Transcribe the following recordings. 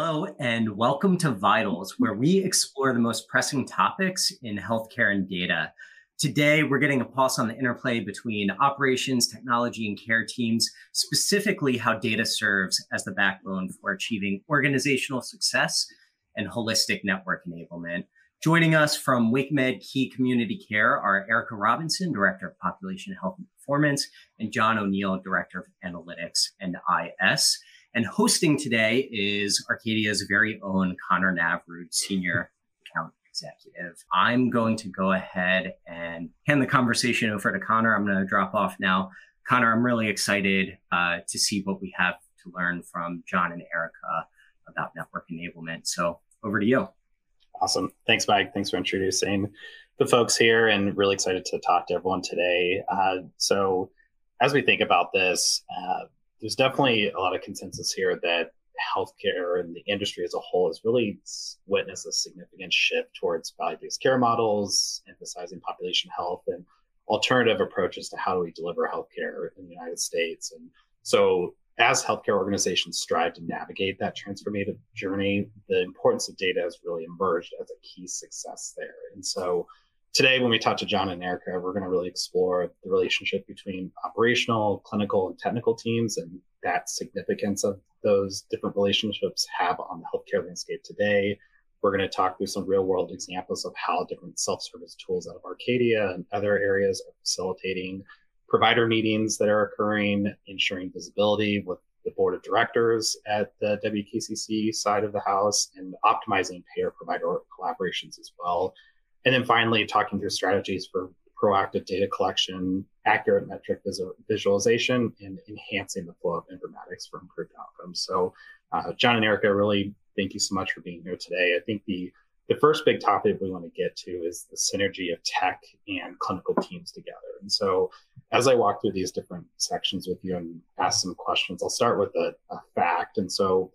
Hello, and welcome to Vitals, where we explore the most pressing topics in healthcare and data. Today, we're getting a pulse on the interplay between operations, technology, and care teams, specifically how data serves as the backbone for achieving organizational success and holistic network enablement. Joining us from WakeMed Key Community Care are Erica Robinson, Director of Population Health and Performance, and John O'Neill, Director of Analytics and IS. And hosting today is Arcadia's very own Connor Navrud, Senior Account Executive. I'm going to go ahead and hand the conversation over to Connor. I'm going to drop off now. Connor, I'm really excited uh, to see what we have to learn from John and Erica about network enablement. So over to you. Awesome. Thanks, Mike. Thanks for introducing the folks here and really excited to talk to everyone today. Uh, so, as we think about this, uh, there's definitely a lot of consensus here that healthcare and the industry as a whole has really witnessed a significant shift towards value-based care models, emphasizing population health and alternative approaches to how do we deliver healthcare in the United States. And so as healthcare organizations strive to navigate that transformative journey, the importance of data has really emerged as a key success there. And so today, when we talk to John and Erica, we're going to really explore the relationship between operational, clinical, and technical teams and that significance of those different relationships have on the healthcare landscape today. We're going to talk through some real world examples of how different self service tools out of Arcadia and other areas are facilitating provider meetings that are occurring, ensuring visibility with the board of directors at the WKCC side of the house, and optimizing payer provider collaborations as well. And then finally, talking through strategies for proactive data collection, accurate metric visualization, and enhancing the flow of informatics for improved outcomes. So, uh, John and Erica, really thank you so much for being here today. I think the the first big topic we want to get to is the synergy of tech and clinical teams together. And so, as I walk through these different sections with you and ask some questions, I'll start with a, a fact. And so,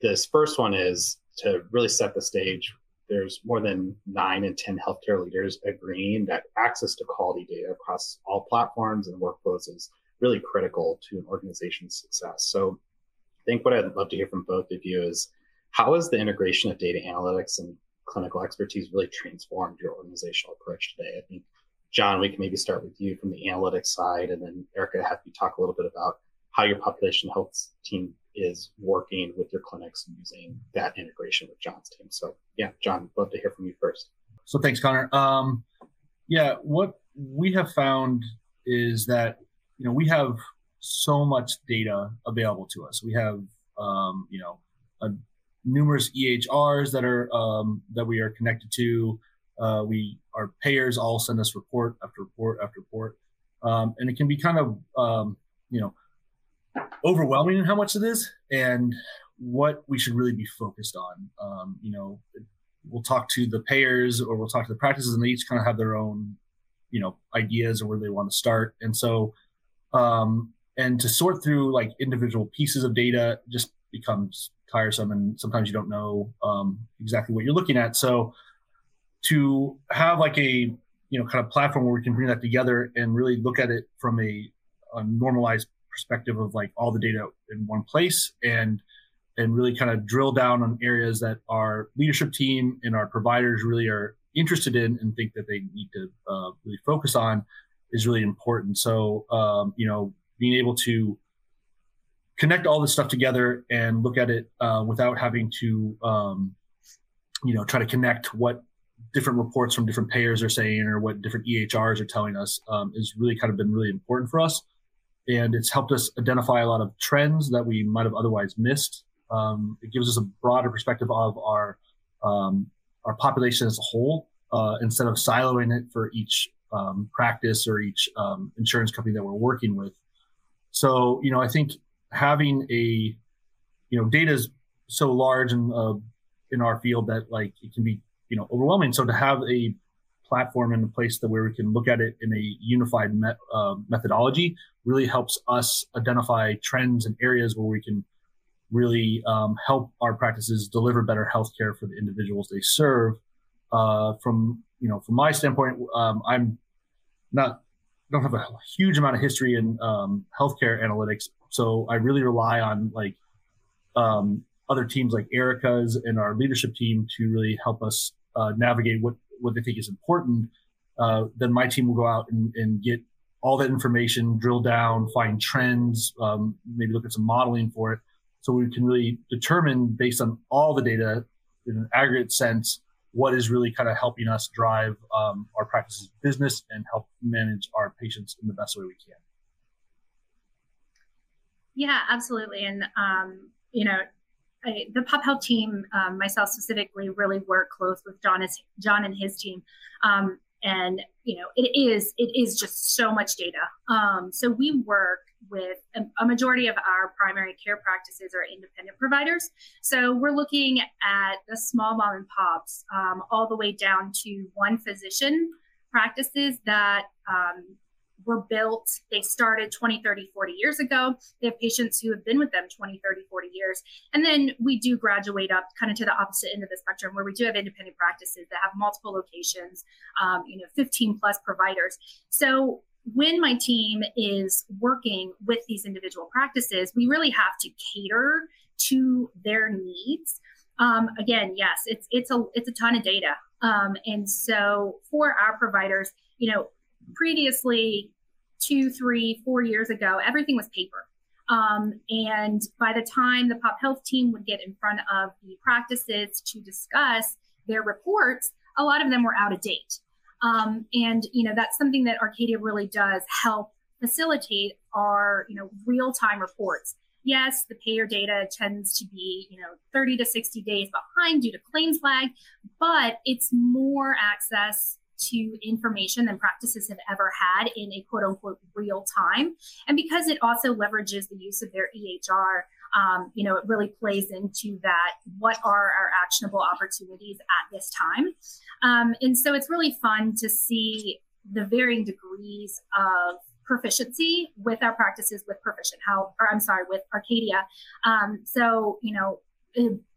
this first one is to really set the stage there's more than nine and 10 healthcare leaders agreeing that access to quality data across all platforms and workflows is really critical to an organization's success. So I think what I'd love to hear from both of you is how has the integration of data analytics and clinical expertise really transformed your organizational approach today? I think, John, we can maybe start with you from the analytics side, and then Erica, have you talk a little bit about how your population health team is working with your clinics using that integration with John's team. So yeah, John, love to hear from you first. So thanks, Connor. Um, yeah, what we have found is that you know we have so much data available to us. We have um, you know a, numerous EHRs that are um, that we are connected to. Uh, we our payers all send us report after report after report, um, and it can be kind of um, you know overwhelming in how much it is and what we should really be focused on. Um, you know, we'll talk to the payers or we'll talk to the practices, and they each kind of have their own, you know, ideas or where they want to start. And so, um, and to sort through like individual pieces of data just becomes tiresome, and sometimes you don't know um, exactly what you're looking at. So, to have like a you know kind of platform where we can bring that together and really look at it from a, a normalized perspective of like all the data in one place and and really kind of drill down on areas that our leadership team and our providers really are interested in and think that they need to uh, really focus on is really important. So, um, you know, being able to connect all this stuff together and look at it uh, without having to, um, you know, try to connect what different reports from different payers are saying or what different EHRs are telling us um, is really kind of been really important for us and it's helped us identify a lot of trends that we might have otherwise missed. Um, it gives us a broader perspective of our um, our population as a whole, uh, instead of siloing it for each um, practice or each um, insurance company that we're working with. So, you know, I think having a, you know, data is so large in uh, in our field that like it can be, you know, overwhelming. So to have a platform and a place that where we can look at it in a unified met, uh, methodology really helps us identify trends and areas where we can really um, help our practices deliver better healthcare for the individuals they serve. Uh, from you know, from my standpoint, um, I'm not don't have a huge amount of history in um, healthcare analytics, so I really rely on like um, other teams like Erica's and our leadership team to really help us uh, navigate what, what they think is important, uh, then my team will go out and, and, get all that information, drill down, find trends, um, maybe look at some modeling for it. So we can really determine based on all the data in an aggregate sense, what is really kind of helping us drive um, our practices business and help manage our patients in the best way we can. Yeah, absolutely. And, um, you know, I, the pop health team, um, myself specifically, really work close with John, is, John and his team. Um, and, you know, it is, it is just so much data. Um, so we work with a, a, majority of our primary care practices are independent providers. So we're looking at the small mom and pops um, all the way down to one physician practices that um, were built, they started 20, 30, 40 years ago. They have patients who have been with them 20, 30, 40 years. And then we do graduate up kind of to the opposite end of the spectrum where we do have independent practices that have multiple locations, um, you know, 15 plus providers. So when my team is working with these individual practices, we really have to cater to their needs. Um, again, yes, it's it's a it's a ton of data, um, and so for our providers, you know, previously two, three, four years ago, everything was paper. Um, and by the time the pop health team would get in front of the practices to discuss their reports, a lot of them were out of date. Um, and you know that's something that Arcadia really does help facilitate our you know real time reports. Yes, the payer data tends to be you know 30 to 60 days behind due to claims lag, but it's more access to information than practices have ever had in a quote unquote real time. And because it also leverages the use of their EHR, um, you know, it really plays into that. What are our actionable opportunities at this time? Um, and so it's really fun to see the varying degrees of proficiency with our practices with proficient health or i'm sorry with arcadia um, so you know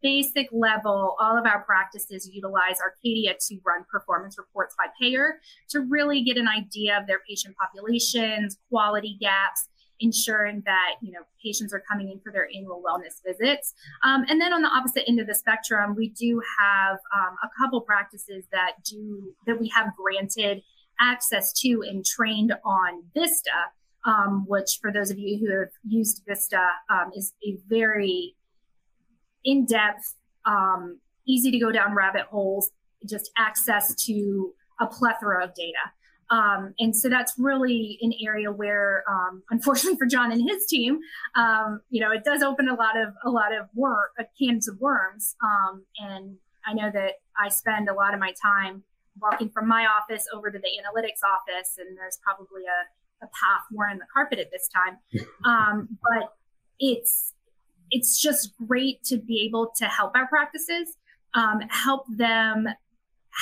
basic level, all of our practices utilize Arcadia to run performance reports by payer to really get an idea of their patient populations, quality gaps, ensuring that you know patients are coming in for their annual wellness visits. Um, and then on the opposite end of the spectrum, we do have um, a couple practices that do that we have granted access to and trained on Vista. Um, which, for those of you who have used Vista, um, is a very in depth, um, easy to go down rabbit holes, just access to a plethora of data. Um, and so that's really an area where, um, unfortunately for John and his team, um, you know, it does open a lot of a lot of work, uh, cans of worms. Um, and I know that I spend a lot of my time walking from my office over to the analytics office, and there's probably a, a path more in the carpet at this time. Um, but it's it's just great to be able to help our practices, um, help them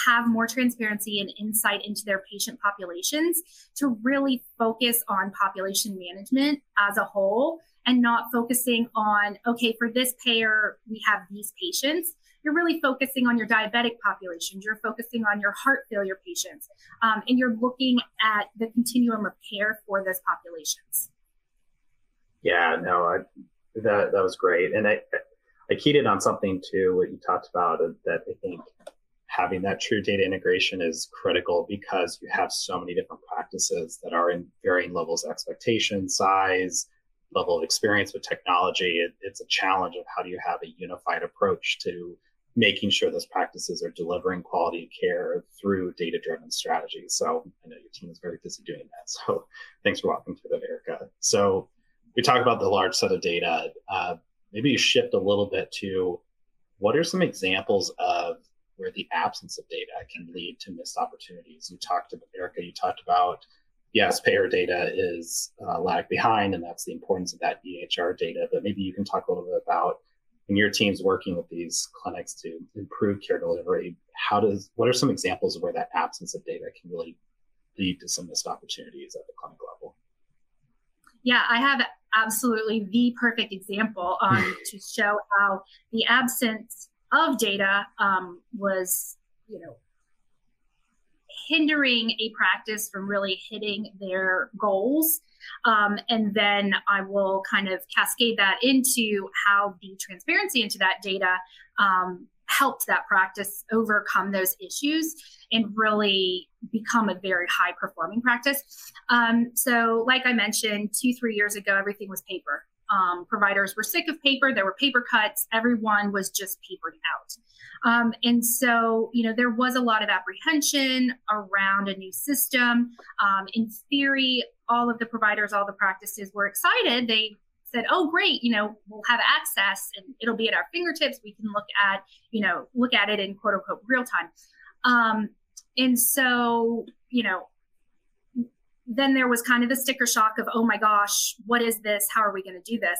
have more transparency and insight into their patient populations to really focus on population management as a whole and not focusing on, okay, for this payer, we have these patients. You're really focusing on your diabetic populations. You're focusing on your heart failure patients. Um, and you're looking at the continuum of care for those populations. Yeah, no, I that that was great, and I I keyed in on something too. What you talked about uh, that I think having that true data integration is critical because you have so many different practices that are in varying levels of expectation, size, level of experience with technology. It, it's a challenge of how do you have a unified approach to making sure those practices are delivering quality care through data driven strategies. So I know your team is very busy doing that. So thanks for walking through that, Erica. So we talk about the large set of data. Uh, maybe you shift a little bit to what are some examples of where the absence of data can lead to missed opportunities? You talked about, Erica, you talked about, yes, payer data is uh, lag behind, and that's the importance of that EHR data. But maybe you can talk a little bit about when your team's working with these clinics to improve care delivery, how does, what are some examples of where that absence of data can really lead to some missed opportunities at the clinic level? Yeah, I have absolutely the perfect example um, to show how the absence of data um, was, you know, hindering a practice from really hitting their goals. Um, and then I will kind of cascade that into how the transparency into that data um, helped that practice overcome those issues and really become a very high performing practice. Um, so, like I mentioned, two, three years ago, everything was paper. Um, providers were sick of paper, there were paper cuts, everyone was just papered out. Um, and so, you know, there was a lot of apprehension around a new system. Um, in theory, all of the providers, all the practices were excited. They said, "Oh, great! You know, we'll have access, and it'll be at our fingertips. We can look at, you know, look at it in quote unquote real time." Um, and so, you know, then there was kind of the sticker shock of, "Oh my gosh, what is this? How are we going to do this?"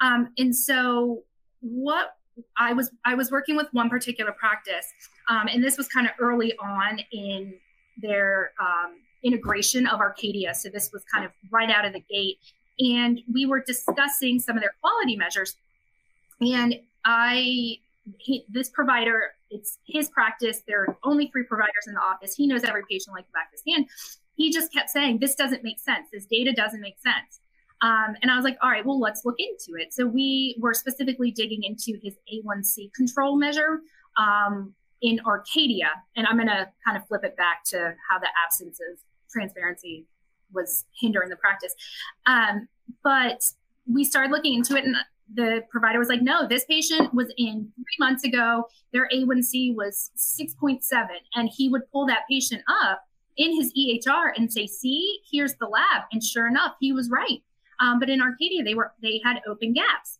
Um, and so, what I was I was working with one particular practice, um, and this was kind of early on in their um, integration of Arcadia. So this was kind of right out of the gate, and we were discussing some of their quality measures. And I, he, this provider, it's his practice. There are only three providers in the office. He knows every patient like the back of his hand. He just kept saying, "This doesn't make sense. This data doesn't make sense." Um, and I was like, all right, well, let's look into it. So we were specifically digging into his A1C control measure um, in Arcadia. And I'm going to kind of flip it back to how the absence of transparency was hindering the practice. Um, but we started looking into it, and the provider was like, no, this patient was in three months ago. Their A1C was 6.7. And he would pull that patient up in his EHR and say, see, here's the lab. And sure enough, he was right. Um, but in Arcadia, they were they had open gaps.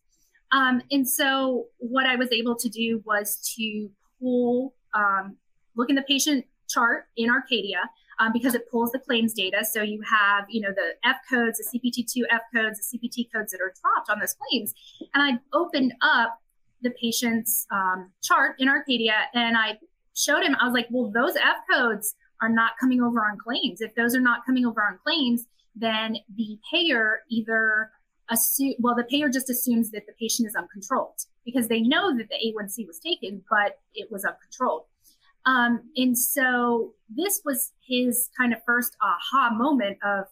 Um, and so what I was able to do was to pull, um, look in the patient chart in Arcadia um, because it pulls the claims data. So you have, you know, the F codes, the CPT2 F codes, the CPT codes that are dropped on those claims. And I opened up the patient's um, chart in Arcadia and I showed him, I was like, well, those F codes are not coming over on claims. If those are not coming over on claims, then the payer either assume well the payer just assumes that the patient is uncontrolled because they know that the A1C was taken, but it was uncontrolled. Um, and so this was his kind of first aha moment of,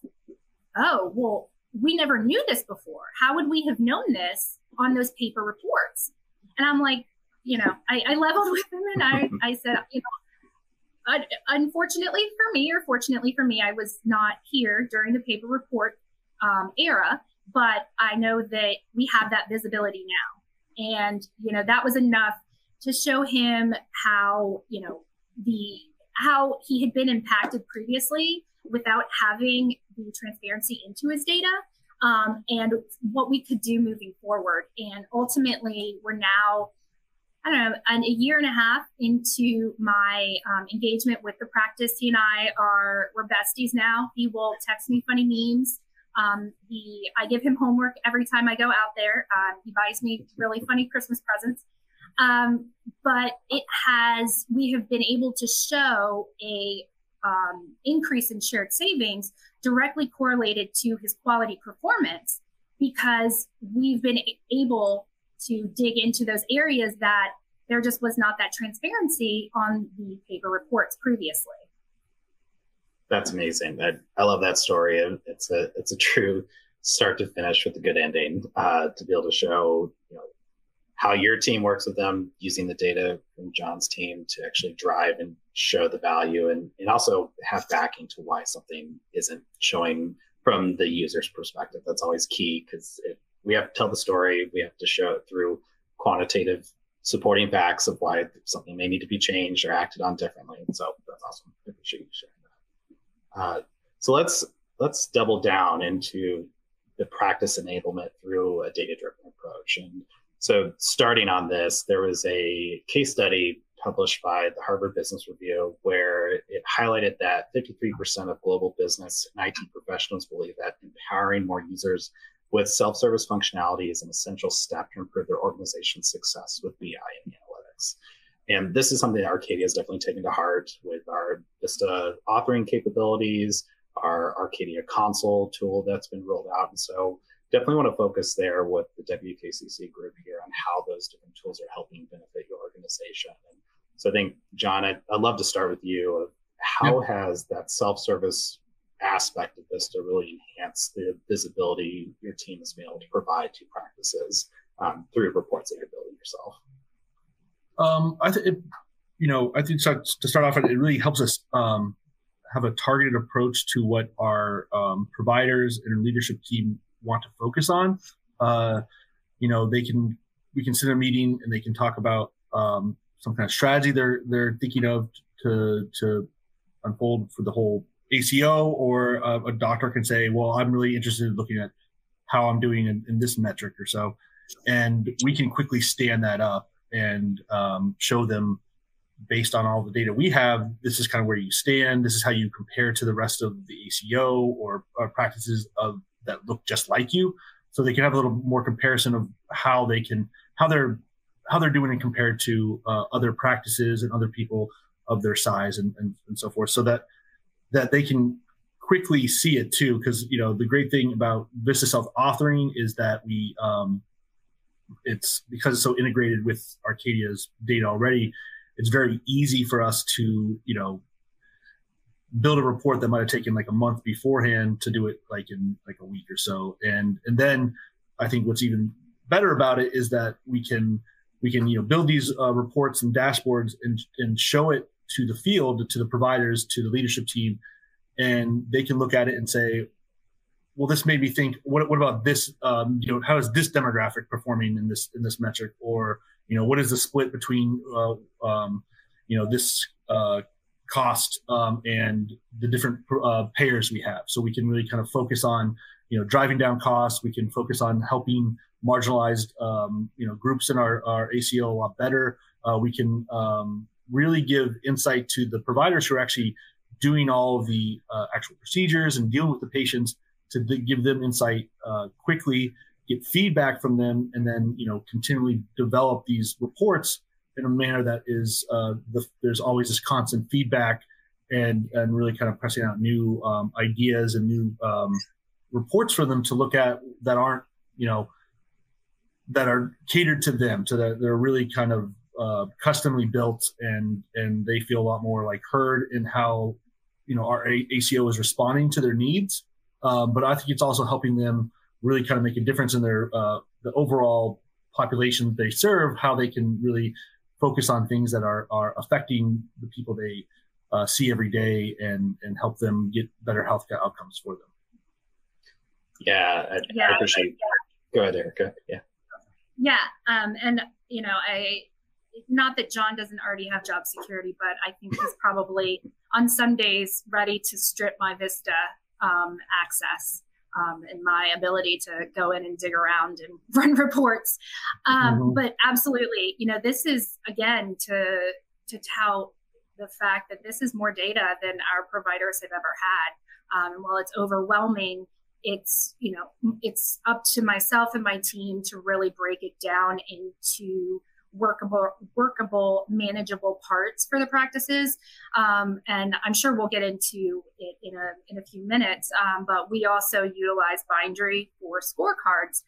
oh, well, we never knew this before. How would we have known this on those paper reports? And I'm like, you know, I, I leveled with him and I, I said, you know, unfortunately for me, or fortunately for me, I was not here during the paper report um, era, but I know that we have that visibility now. And, you know, that was enough to show him how, you know, the how he had been impacted previously without having the transparency into his data um, and what we could do moving forward. And ultimately, we're now, I don't know, an, a year and a half into my um, engagement with the practice. He and I are we're besties now. He will text me funny memes. Um, he, I give him homework every time I go out there. Um, he buys me really funny Christmas presents. Um, but it has, we have been able to show a um, increase in shared savings directly correlated to his quality performance because we've been able to dig into those areas that there just was not that transparency on the paper reports previously. That's amazing. I, I love that story. It's a it's a true start to finish with a good ending. Uh, to be able to show you know how your team works with them using the data from John's team to actually drive and show the value and, and also have backing to why something isn't showing from the user's perspective. That's always key because we have to tell the story, we have to show it through quantitative supporting facts of why something may need to be changed or acted on differently. And so that's awesome. I appreciate you sharing that. Uh, so let's let's double down into the practice enablement through a data-driven approach. And so, starting on this, there was a case study published by the Harvard Business Review where it highlighted that 53% of global business and IT professionals believe that empowering more users with self service functionality is an essential step to improve their organization's success with BI and analytics. And this is something that Arcadia has definitely taken to heart with our Vista authoring capabilities, our Arcadia console tool that's been rolled out. And so, definitely want to focus there with the WKCC group here on how those different tools are helping benefit your organization. And so I think, John, I'd, I'd love to start with you. how yep. has that self-service aspect of this to really enhance the visibility your team has been able to provide to practices um, through reports that you're building yourself? Um, I think, you know, I think to start off, it really helps us um, have a targeted approach to what our um, providers and leadership team want to focus on. Uh, you know, they can we can sit in a meeting and they can talk about um, some kind of strategy they're they're thinking of to to unfold for the whole ACO, or a, a doctor can say, "Well, I'm really interested in looking at how I'm doing in, in this metric or so," and we can quickly stand that up and um, show them based on all the data we have, this is kind of where you stand. This is how you compare to the rest of the ACO or, or practices of that look just like you. So they can have a little more comparison of how they can how they're how they're doing it compared to uh, other practices and other people of their size and, and, and so forth. So that that they can quickly see it too. Because you know the great thing about Vista Health authoring is that we um, it's because it's so integrated with Arcadia's data already it's very easy for us to you know build a report that might have taken like a month beforehand to do it like in like a week or so. And and then i think what's even better about it is that we can we can you know build these uh, reports and dashboards and and show it to the field to the providers to the leadership team. And they can look at it and say well this made me think what, what about this um, you know how is this demographic performing in this in this metric? Or you know what is the split between uh, um, you know this uh, cost um, and the different uh, payers we have. So we can really kind of focus on you know driving down costs. We can focus on helping marginalized um, you know groups in our, our aco a lot better. Uh, we can um, really give insight to the providers who are actually doing all of the uh, actual procedures and dealing with the patients to give them insight uh, quickly get feedback from them, and then you know continually develop these reports in a manner that is uh, the, there's always this constant feedback and and really kind of pressing out new um, ideas and new um, reports for them to look at that aren't you know that are catered to them to that they're really kind of uh, customly built and and they feel a lot more like heard in how you know our ACO is responding to their needs. Um, but I think it's also helping them really kind of make a difference in their uh, the overall population they serve, how they can really focus on things that are are affecting the people they uh, see every day and and help them get better health outcomes for them. Yeah, I, yeah, I appreciate. Yeah. Go ahead, Erica. Yeah. Yeah, um, and you know, I not that John doesn't already have job security, but I think he's probably on some days ready to strip my Vista um, access um, and my ability to go in and dig around and run reports. Um, mm-hmm. But absolutely, you know, this is again to to tout the fact that this is more data than our providers have ever had. Um, while it's overwhelming, it's you know it's up to myself and my team to really break it down into workable, workable, manageable parts for the practices. Um, and I'm sure we'll get into it in a, in a few minutes. Um, but we also utilize Bindery for scorecards.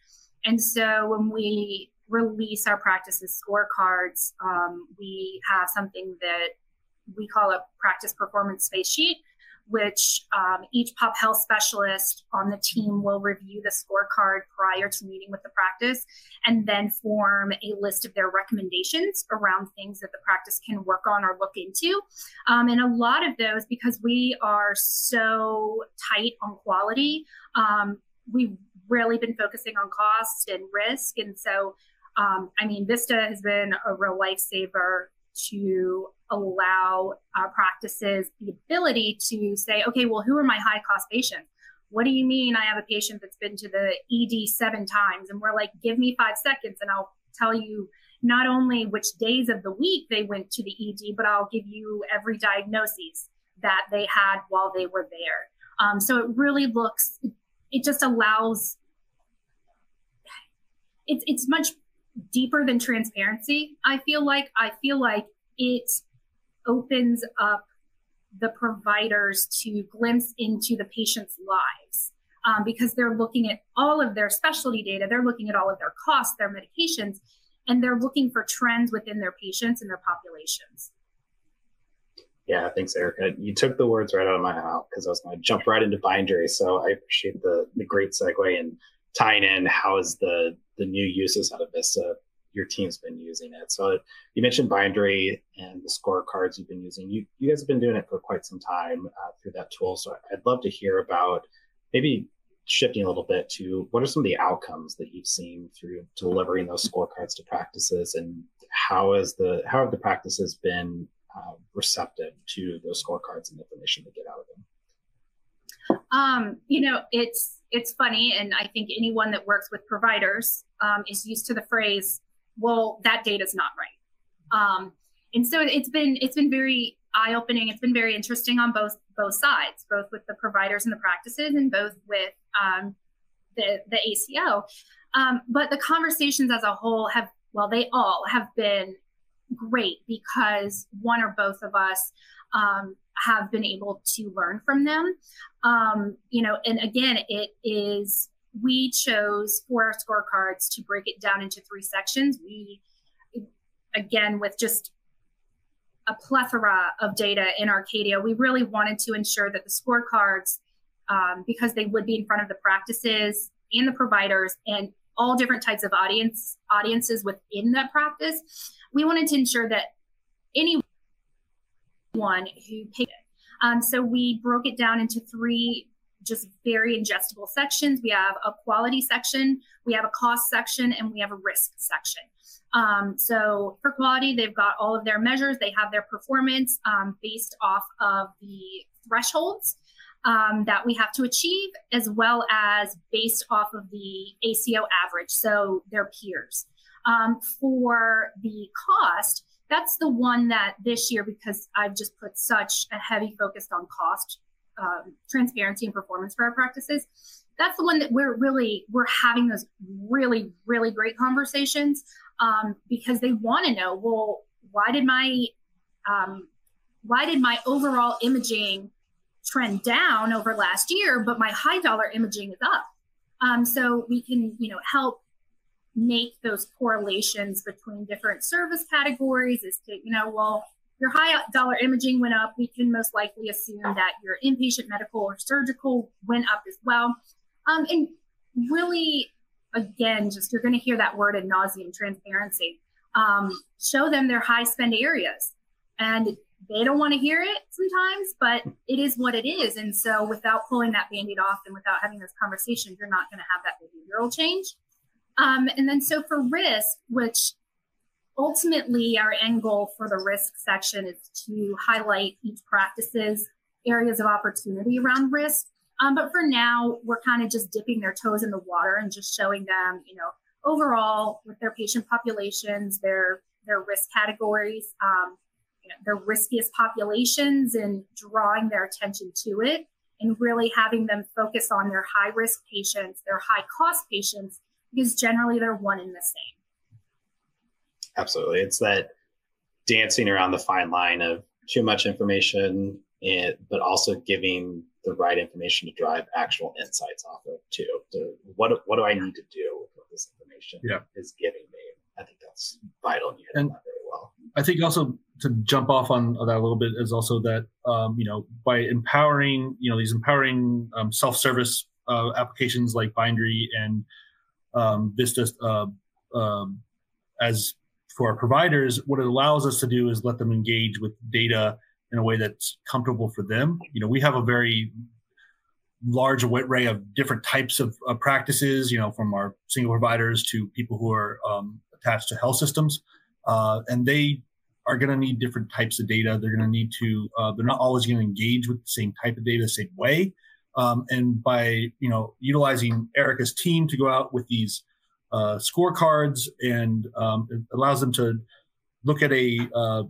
And so when we release our practices scorecards, um, we have something that we call a practice performance space sheet which um, each pop health specialist on the team will review the scorecard prior to meeting with the practice and then form a list of their recommendations around things that the practice can work on or look into. Um, and a lot of those, because we are so tight on quality, um, we've really been focusing on cost and risk. And so, um, I mean, Vista has been a real lifesaver to allow our practices the ability to say, okay, well, who are my high cost patients? What do you mean I have a patient that's been to the ED seven times? And we're like, give me five seconds and I'll tell you not only which days of the week they went to the ED, but I'll give you every diagnosis that they had while they were there. Um, so it really looks, it just allows, it's, it's much deeper than transparency. I feel like, I feel like it opens up the providers to glimpse into the patient's lives um, because they're looking at all of their specialty data, they're looking at all of their costs, their medications, and they're looking for trends within their patients and their populations. Yeah, thanks, Erica. You took the words right out of my mouth because I was going to jump right into bindery. So I appreciate the the great segue and tying in how is the the new uses out of Vista your team's been using it. So you mentioned bindery and the scorecards you've been using. You you guys have been doing it for quite some time uh, through that tool. So I'd love to hear about maybe shifting a little bit to what are some of the outcomes that you've seen through delivering those scorecards to practices and how is the how have the practices been uh, receptive to those scorecards and the information they get out of them um, you know it's it's funny and i think anyone that works with providers um, is used to the phrase well that data is not right. Um, and so it's been it's been very eye-opening. It's been very interesting on both both sides both with the providers and the practices and both with um, the the aco um, but the conversations as a whole have well they all have been great because one or both of us um, have been able to learn from them. Um, you know and again it is we chose for our scorecards to break it down into three sections. We, again, with just a plethora of data in Arcadia, we really wanted to ensure that the scorecards, um, because they would be in front of the practices and the providers and all different types of audience audiences within that practice, we wanted to ensure that anyone who paid it. Um, so we broke it down into three just very ingestible sections. We have a quality section, we have a cost section, and we have a risk section. Um, so for quality, they've got all of their measures. They have their performance um, based off of the thresholds um, that we have to achieve, as well as based off of the ACO average, so their peers. Um, for the cost, that's the one that this year, because I've just put such a heavy focus on cost um, transparency and performance for our practices that's the one that we're really we're having those really really great conversations um, because they want to know well why did my um, why did my overall imaging trend down over last year but my high dollar imaging is up? Um, so we can you know help make those correlations between different service categories is to you know well your high dollar imaging went up, we can most likely assume that your inpatient medical or surgical went up as well. Um, and really, again, just you're going to hear that word ad nauseum transparency. Um, show them their high spend areas. And they don't want to hear it sometimes, but it is what it is. And so, without pulling that band aid off and without having those conversations, you're not going to have that behavioral change. Um, and then, so for risk, which ultimately our end goal for the risk section is to highlight each practice's areas of opportunity around risk. Um, but for now we're kind of just dipping their toes in the water and just showing them you know overall with their patient populations their their risk categories um, you know, their riskiest populations and drawing their attention to it and really having them focus on their high risk patients their high cost patients because generally they're one and the same absolutely. It's that dancing around the fine line of too much information, and, but also giving the right information to drive actual insights off of too. To what what do I need to do with what this information yeah. is giving me? I think that's vital. And you and that very well. I think also to jump off on that a little bit is also that um, you know by empowering you know these empowering um, self-service uh, applications like Bindery and um, Vista uh, um, as for our providers, what it allows us to do is let them engage with data in a way that's comfortable for them. You know, we have a very large array of different types of, of practices, you know, from our single providers to people who are um, attached to health systems. Uh, and they are going to need different types of data. They're going to need to, uh, they're not always going to engage with the same type of data the same way. Um, and by, you know, utilizing Erica's team to go out with these uh, scorecards and um, it allows them to look at a uh,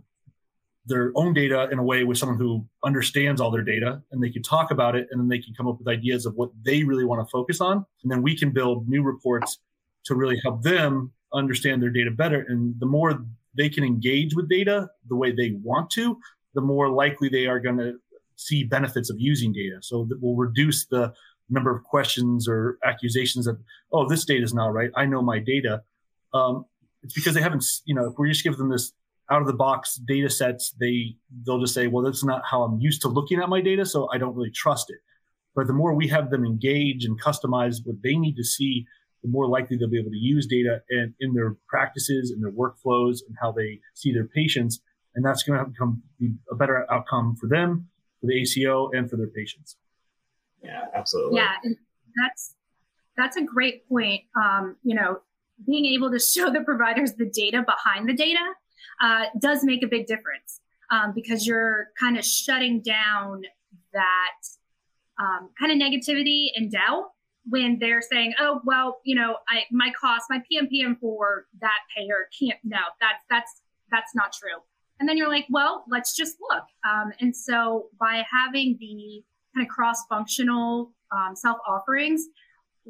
their own data in a way with someone who understands all their data and they can talk about it and then they can come up with ideas of what they really want to focus on and then we can build new reports to really help them understand their data better and the more they can engage with data the way they want to the more likely they are going to see benefits of using data. So that will reduce the number of questions or accusations that oh this data is not right i know my data um, it's because they haven't you know if we just give them this out of the box data sets, they they'll just say, well, that's not how I'm used to looking at my data, so I don't really trust it. But the more we have them engage and customize what they need to see, the more likely they'll be able to use data and in their practices and their workflows and how they see their patients. And that's going to become a better outcome for them, for the ACO, and for their patients. Yeah, absolutely. Yeah, that's that's a great point. Um, you know, being able to show the providers the data behind the data uh, does make a big difference um, because you're kind of shutting down that um, kind of negativity and doubt when they're saying, "Oh, well, you know, I my cost, my PMPM for that payer can't." No, that's that's that's not true. And then you're like, "Well, let's just look." Um, and so by having the kind of cross-functional um, self offerings,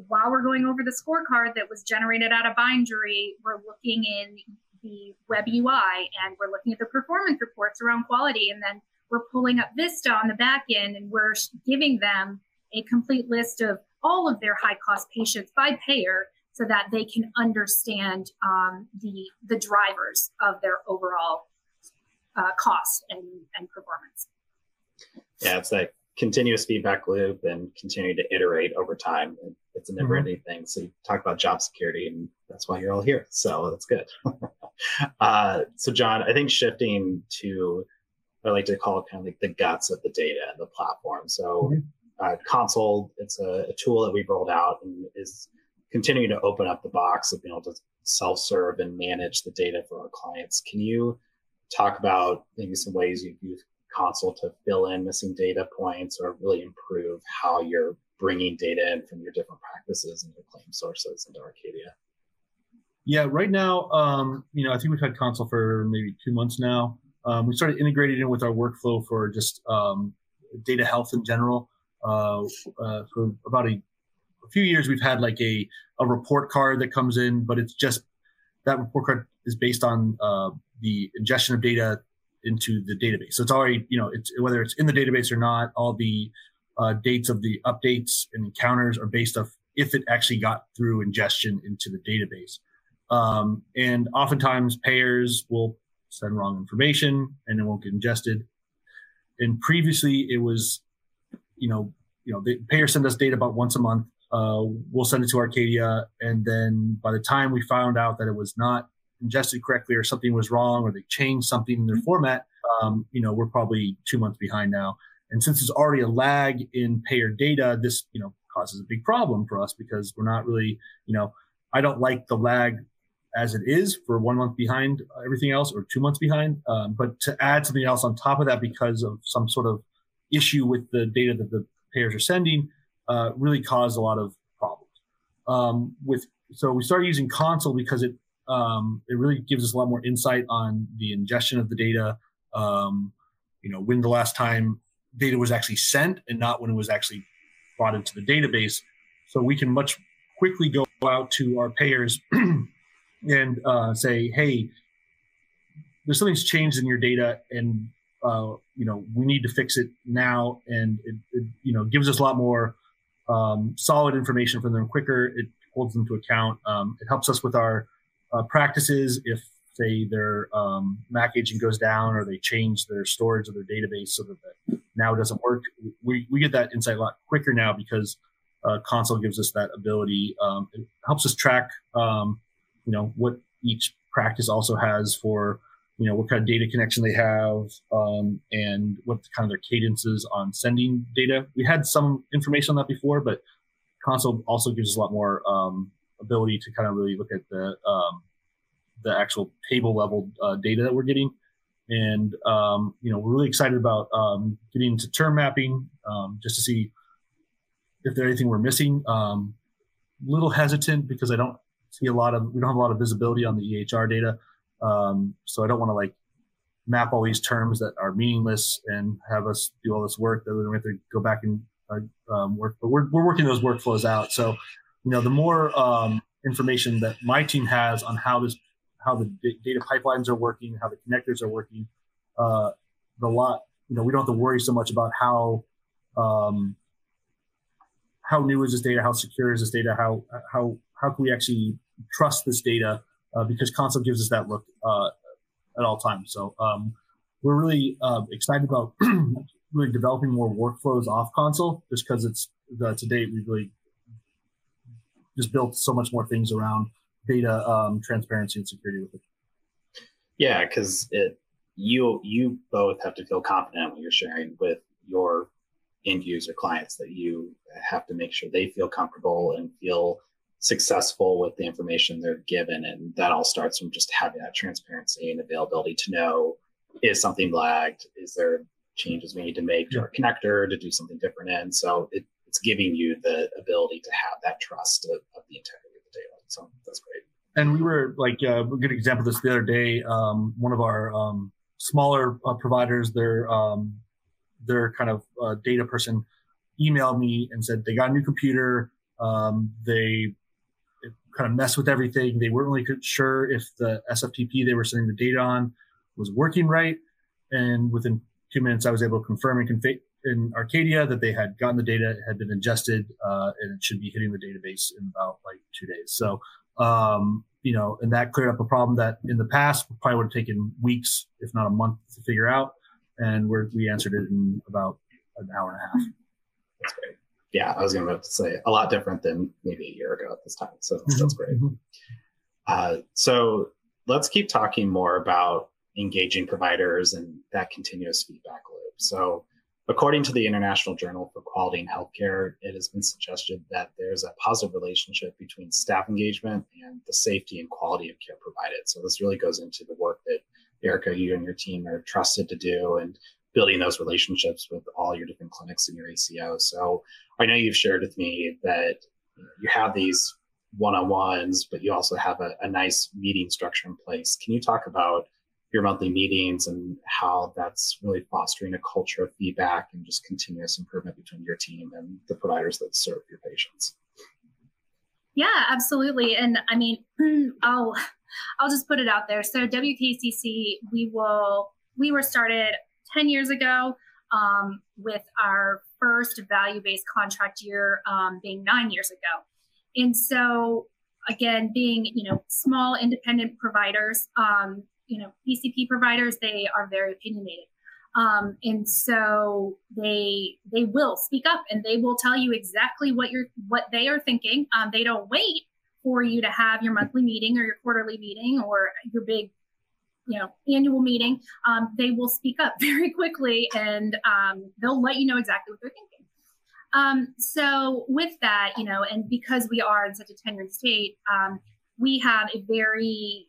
while we're going over the scorecard that was generated out of Bindery, we're looking in the web UI and we're looking at the performance reports around quality, and then we're pulling up Vista on the back end and we're giving them a complete list of all of their high cost patients by payer so that they can understand um, the the drivers of their overall uh, cost and, and performance. Yeah, it's like continuous feedback loop and continue to iterate over time. It's a never mm-hmm. ending thing. So you talk about job security, and that's why you're all here. So that's good. uh, so John, I think shifting to I like to call it kind of like the guts of the data and the platform. So mm-hmm uh, console. It's a, a, tool that we've rolled out and is continuing to open up the box of being able to self-serve and manage the data for our clients. Can you talk about maybe some ways you've used console to fill in missing data points or really improve how you're bringing data in from your different practices and your claim sources into Arcadia? Yeah, right now, um, you know, I think we've had console for maybe two months now. Um, we started integrating it with our workflow for just um, data health in general. Uh, uh, for about a, a, few years, we've had like a, a report card that comes in, but it's just that report card is based on uh, the ingestion of data into the database. So it's already, you know, it's whether it's in the database or not, all the uh, dates of the updates and encounters are based off if it actually got through ingestion into the database. Um, and oftentimes payers will send wrong information and it won't get ingested. And previously it was you know, you know, the payers send us data about once a month. Uh, we'll send it to Arcadia, and then by the time we found out that it was not ingested correctly or something was wrong or they changed something in their format, um, you know, we're probably two months behind now. And since there's already a lag in payer data, this you know causes a big problem for us because we're not really, you know, I don't like the lag as it is for one month behind everything else or two months behind. Um, but to add something else on top of that because of some sort of issue with the data that the payers are sending uh, really caused a lot of problems. Um, with so we started using Console because it um, it really gives us a lot more insight on the ingestion of the data. Um, you know, when the last time data was actually sent and not when it was actually brought into the database. So we can much quickly go out to our payers and uh, say, hey, there's something's changed in your data and uh, you know, we need to fix it now, and it, it you know gives us a lot more um, solid information from them quicker. It holds them to account. Um, it helps us with our uh, practices if say their um, MAC agent goes down or they change their storage of their database so that, that now it doesn't work. We, we get that insight a lot quicker now because uh, console gives us that ability. Um, it helps us track, um, you know, what each practice also has for you know what kind of data connection they have um, and what kind of their cadences on sending data we had some information on that before but console also gives us a lot more um, ability to kind of really look at the um, the actual table level uh, data that we're getting and um, you know we're really excited about um, getting into term mapping um, just to see if there's anything we're missing um, little hesitant because i don't see a lot of we don't have a lot of visibility on the ehr data um, so I don't want to like map all these terms that are meaningless and have us do all this work that we have to go back and uh, um, work. But we're, we're working those workflows out. So, you know, the more um, information that my team has on how this, how the data pipelines are working, how the connectors are working, uh, the lot, you know, we don't have to worry so much about how, um, how new is this data? How secure is this data? How, how, how can we actually trust this data uh, because console gives us that look uh, at all times. So um, we're really uh, excited about really developing more workflows off console, just because it's uh, to date we've really just built so much more things around data um, transparency and security with it. Yeah, because it you you both have to feel confident when you're sharing with your end user clients that you have to make sure they feel comfortable and feel successful with the information they're given. And that all starts from just having that transparency and availability to know is something lagged? Is there changes we need to make to our connector to do something different? In so it, it's giving you the ability to have that trust of, of the integrity of the data. So that's great. And we were like uh, a good example of this the other day um, one of our um, smaller uh, providers their um, their kind of uh, data person emailed me and said they got a new computer um, they kind of messed with everything. They weren't really sure if the sftp they were sending the data on was working right. And within two minutes i was able to confirm and config in arcadia that they had gotten the data had been ingested uh, and it should be hitting the database in about like two days so um, you know, and that cleared up a problem that in the past probably would have taken weeks, if not a month, to figure out. And we we answered it in about an hour and a half. That's great. Yeah, I was going to say a lot different than maybe a year ago at this time. So mm-hmm. that's great. Mm-hmm. Uh, so let's keep talking more about engaging providers and that continuous feedback loop. So According to the International Journal for Quality in Healthcare, it has been suggested that there's a positive relationship between staff engagement and the safety and quality of care provided. So this really goes into the work that Erica, you and your team are trusted to do and building those relationships with all your different clinics in your ACO. So I know you've shared with me that you have these one-on-ones, but you also have a, a nice meeting structure in place. Can you talk about your monthly meetings and how that's really fostering a culture of feedback and just continuous improvement between your team and the providers that serve your patients. Yeah, absolutely. And I mean, I'll I'll just put it out there. So WKCC, we will we were started 10 years ago um, with our first value-based contract year um, being nine years ago. And so again, being you know small independent providers, um, you know PCP providers they are very opinionated. Um, and so they they will speak up and they will tell you exactly what you're what they are thinking. Um, they don't wait for you to have your monthly meeting or your quarterly meeting or your big you know annual meeting. Um, they will speak up very quickly and um, they'll let you know exactly what they're thinking. Um, so with that, you know, and because we are in such a tenured state, um, we have a very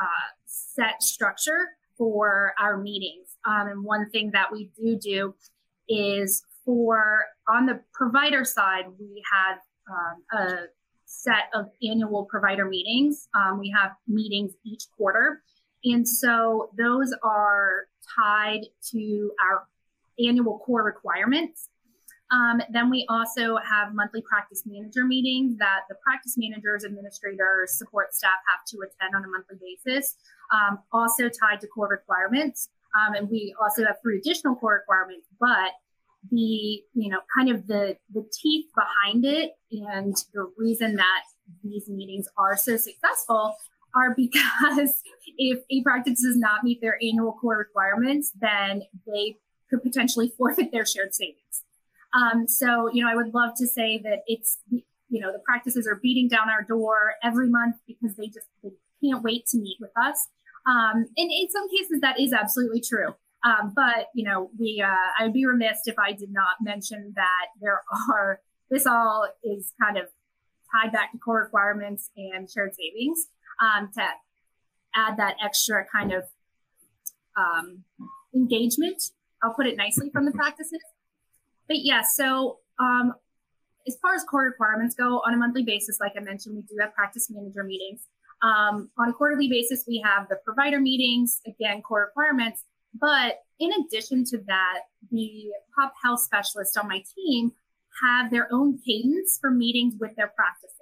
uh, set structure for our meetings. Um, and one thing that we do do is for on the provider side, we have um, a set of annual provider meetings. Um, we have meetings each quarter. And so those are tied to our annual core requirements. Um, then we also have monthly practice manager meetings that the practice managers, administrators, support staff have to attend on a monthly basis, um, also tied to core requirements. Um, and we also have three additional core requirements, but the you know kind of the the teeth behind it and the reason that these meetings are so successful are because if a practice does not meet their annual core requirements, then they could potentially forfeit their shared savings. Um, so, you know, I would love to say that it's, you know, the practices are beating down our door every month because they just they can't wait to meet with us. Um, and in some cases, that is absolutely true. Um, but you know, we uh, I would be remiss if I did not mention that there are this all is kind of tied back to core requirements and shared savings um, to add that extra kind of um, engagement. I'll put it nicely from the practices but yeah, so um, as far as core requirements go, on a monthly basis, like I mentioned, we do have practice manager meetings. Um, on a quarterly basis, we have the provider meetings, again, core requirements. But in addition to that, the pop health specialists on my team have their own cadence for meetings with their practices.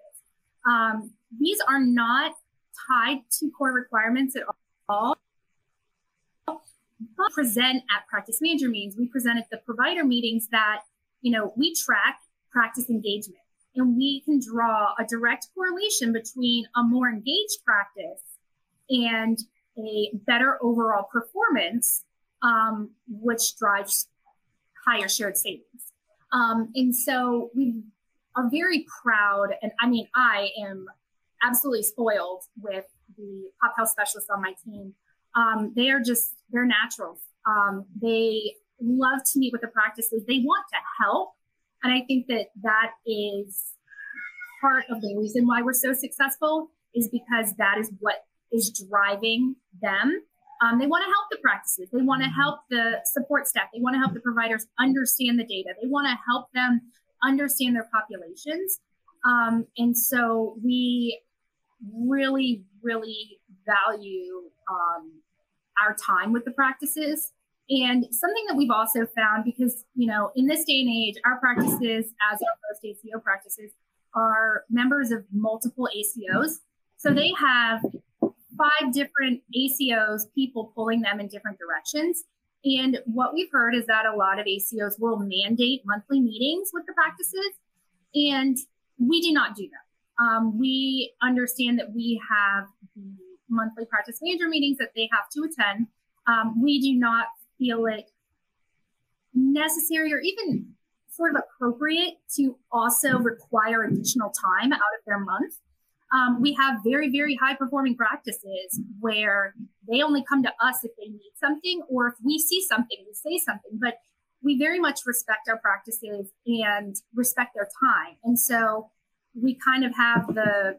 Um, these are not tied to core requirements at all present at practice manager meetings. We present at the provider meetings that, you know, we track practice engagement and we can draw a direct correlation between a more engaged practice and a better overall performance, um, which drives higher shared savings. Um, and so we are very proud, and I mean, I am absolutely spoiled with the pop health specialists on my team. Um, they are just they're naturals. Um, they love to meet with the practices. They want to help, and I think that that is part of the reason why we're so successful is because that is what is driving them. Um, they want to help the practices. They want to help the support staff. They want to help the providers understand the data. They want to help them understand their populations. Um, and so we really, really value um, our time with the practices. And something that we've also found, because, you know, in this day and age, our practices, as our post ACO practices, are members of multiple ACOs. So they have five different ACOs, people pulling them in different directions. And what we've heard is that a lot of ACOs will mandate monthly meetings with the practices, and we do not do that. Um, we understand that we have the monthly practice manager meetings that they have to attend. Um, we do not feel it necessary or even sort of appropriate to also require additional time out of their month. Um, we have very, very high performing practices where they only come to us if they need something, or if we see something, we say something. But we very much respect our practices and respect their time. And so we kind of have the,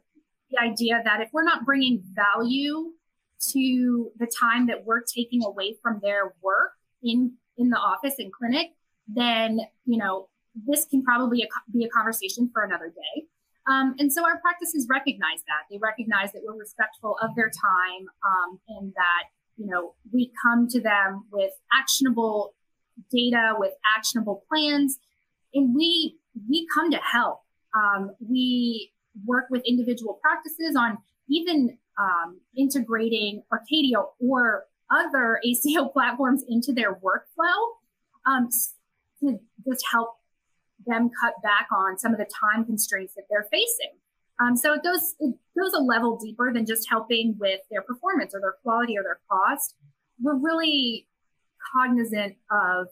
the idea that if we're not bringing value to the time that we're taking away from their work in in the office and clinic, then you know this can probably be a conversation for another day. Um, and so our practices recognize that. They recognize that we're respectful of their time um, and that, you know, we come to them with actionable data, with actionable plans, and we we come to help. Um, we work with individual practices on even um, integrating Arcadia or other ACO platforms into their workflow um, to just help them cut back on some of the time constraints that they're facing. Um, so it goes it goes a level deeper than just helping with their performance or their quality or their cost. We're really cognizant of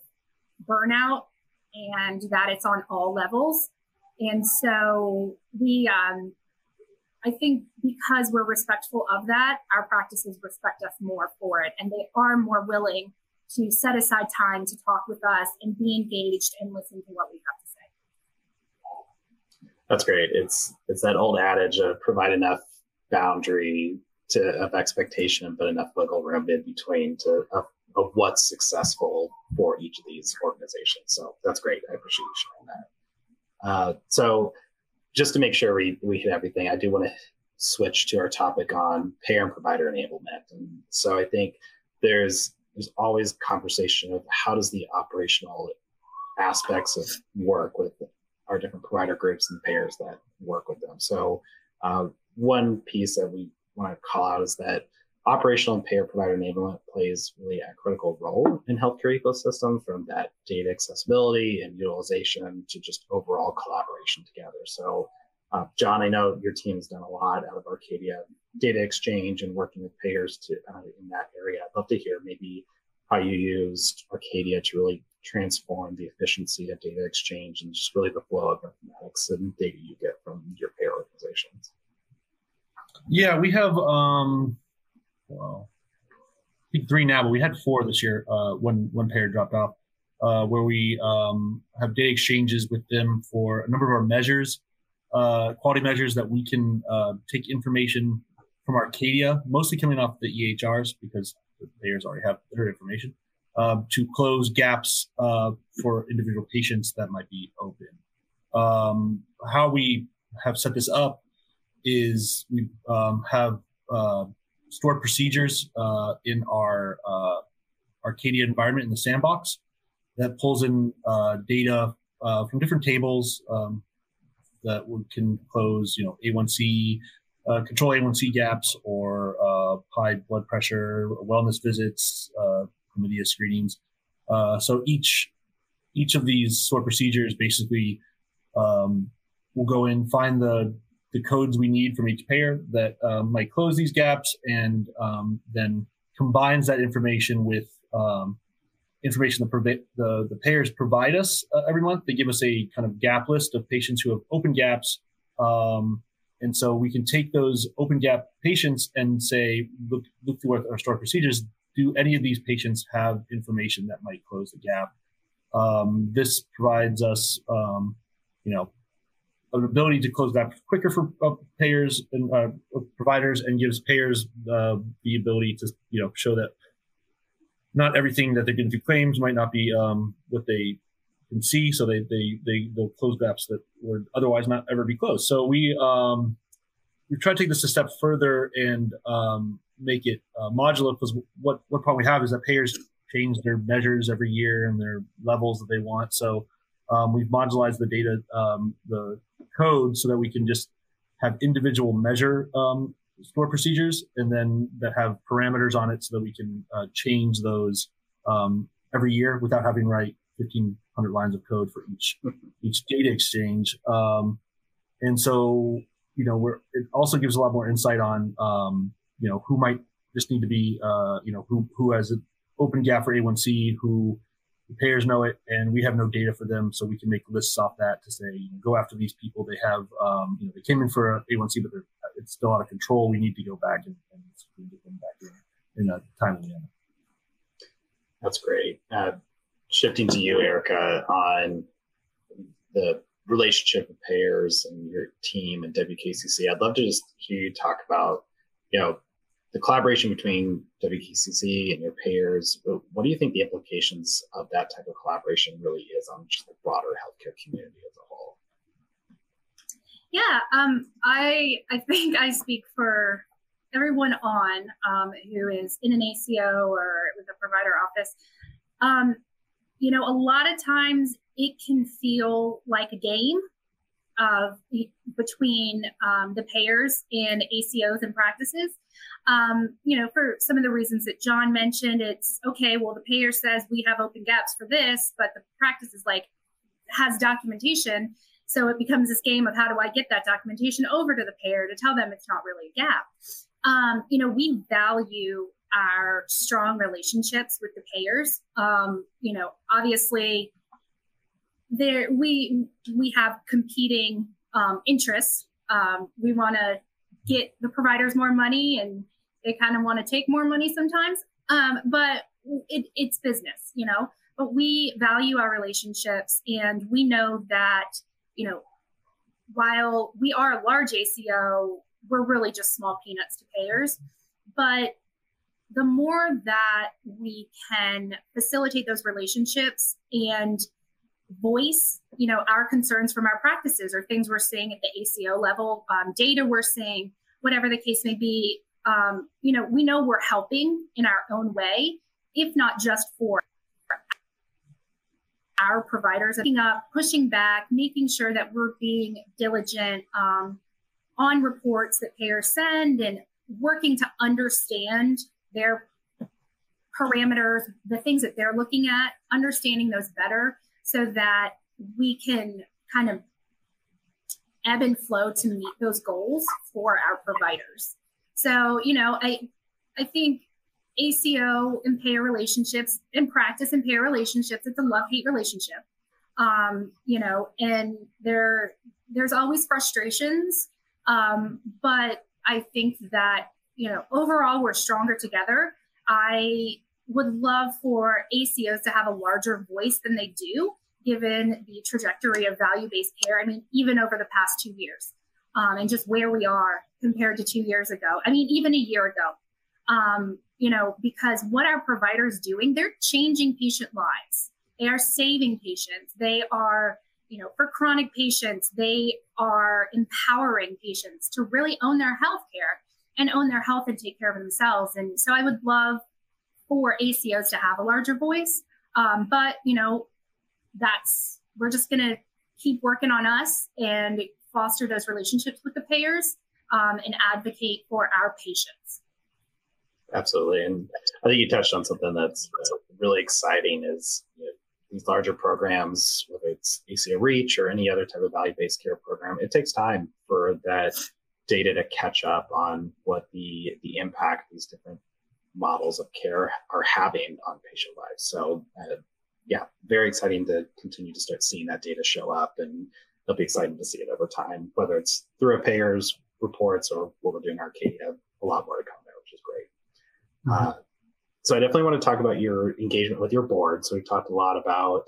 burnout and that it's on all levels. And so we, um, I think because we're respectful of that, our practices respect us more for it, and they are more willing to set aside time to talk with us and be engaged and listen to what we have to say. that's great. It's it's that old adage of provide enough boundary to of expectation, but enough wiggle room in between to of, of what's successful for each of these organizations. So that's great. I appreciate you sharing that. Uh, so just to make sure we, we hit everything, I do want to switch to our topic on payer and provider enablement. And so I think there's there's always conversation of how does the operational aspects of work with our different provider groups and payers that work with them. So, uh, one piece that we want to call out is that operational and payer provider enablement plays really a critical role in healthcare ecosystem from that data accessibility and utilization to just overall collaboration together. So, uh, John, I know your team has done a lot out of Arcadia data exchange and working with payers to uh, in that area. I'd love to hear maybe how you used Arcadia to really transform the efficiency of data exchange and just really the flow of informatics and data you get from your payer organizations? Yeah, we have um, I think three now, but we had four this year. Uh, one payer dropped off, uh, where we um, have data exchanges with them for a number of our measures, uh, quality measures that we can uh, take information from Arcadia, mostly coming off the EHRs because the payers already have their information uh, to close gaps uh, for individual patients that might be open. Um, how we have set this up is we um, have uh, stored procedures uh, in our uh, Arcadia environment in the sandbox that pulls in uh, data from different tables um, that can close, you know, A1C, uh, control A1C gaps or uh, high blood pressure, wellness visits, uh, chlamydia screenings. Uh, so each each of these sort of procedures basically um, will go in, find the the codes we need from each payer that um, might close these gaps, and um, then combines that information with um, information the, the, the payers provide us uh, every month. They give us a kind of gap list of patients who have open gaps. Um, and so we can take those open gap patients and say, look, look through our, our stored procedures. Do any of these patients have information that might close the gap? Um, this provides us, um, you know, an ability to close that quicker for uh, payers and uh, providers, and gives payers uh, the ability to, you know, show that not everything that they're getting through claims might not be um, what they can see. So they they they they'll close gaps that would otherwise not ever be closed. So we um, we try to take this a step further and um, make it uh, modular because what what problem we have is that payers change their measures every year and their levels that they want. So um, we've modularized the data, um, the code, so that we can just have individual measure um, store procedures, and then that have parameters on it, so that we can uh, change those um, every year without having to write 1,500 lines of code for each each data exchange. Um, and so, you know, we're, it also gives a lot more insight on, um, you know, who might just need to be, uh, you know, who who has an open gap for A1C, who the payers know it, and we have no data for them, so we can make lists off that to say, you know, go after these people. They have, um, you know, they came in for A1C, but it's still out of control. We need to go back and, and get them back in, in a timely manner. That's great. Uh, shifting to you, Erica, on the relationship with payers and your team and WKCC, I'd love to just hear you talk about, you know, the collaboration between WKCC and your payers, what do you think the implications of that type of collaboration really is on just the broader healthcare community as a whole? Yeah, um, I I think I speak for everyone on um, who is in an ACO or with a provider office. Um, you know, a lot of times it can feel like a game of between um, the payers and ACOs and practices. Um, you know, for some of the reasons that John mentioned, it's okay. Well, the payer says we have open gaps for this, but the practice is like has documentation. So it becomes this game of how do I get that documentation over to the payer to tell them it's not really a gap. Um, you know, we value our strong relationships with the payers. Um, you know, obviously, there we we have competing um, interests. Um, we want to get the providers more money, and they kind of want to take more money sometimes. Um, but it, it's business, you know. But we value our relationships, and we know that you know while we are a large ACO, we're really just small peanuts to payers. But the more that we can facilitate those relationships and voice you know our concerns from our practices or things we're seeing at the aco level um, data we're seeing whatever the case may be um, you know we know we're helping in our own way if not just for our providers picking up pushing back making sure that we're being diligent um, on reports that payers send and working to understand their parameters the things that they're looking at understanding those better so that we can kind of ebb and flow to meet those goals for our providers. So, you know, I I think ACO and payer relationships and practice and payer relationships, it's a love-hate relationship. Um, you know, and there there's always frustrations. Um, but I think that, you know, overall we're stronger together. I would love for ACOs to have a larger voice than they do, given the trajectory of value based care. I mean, even over the past two years, um, and just where we are compared to two years ago. I mean, even a year ago. Um, you know, because what our providers doing, they're changing patient lives. They are saving patients. They are, you know, for chronic patients, they are empowering patients to really own their health care and own their health and take care of themselves. And so I would love for ACOs to have a larger voice. Um, but you know, that's we're just going to keep working on us and foster those relationships with the payers um, and advocate for our patients. Absolutely, and I think you touched on something that's really exciting. Is you know, these larger programs, whether it's ACO Reach or any other type of value-based care program, it takes time for that data to catch up on what the the impact these different models of care are having on patient lives. So, uh, yeah, very exciting to continue to start seeing that data show up, and it'll be exciting to see it over time, whether it's through a payer's reports or what we're doing Arcadia. A lot more to come there, which is great. Mm-hmm. Uh, so, I definitely want to talk about your engagement with your board. So, we talked a lot about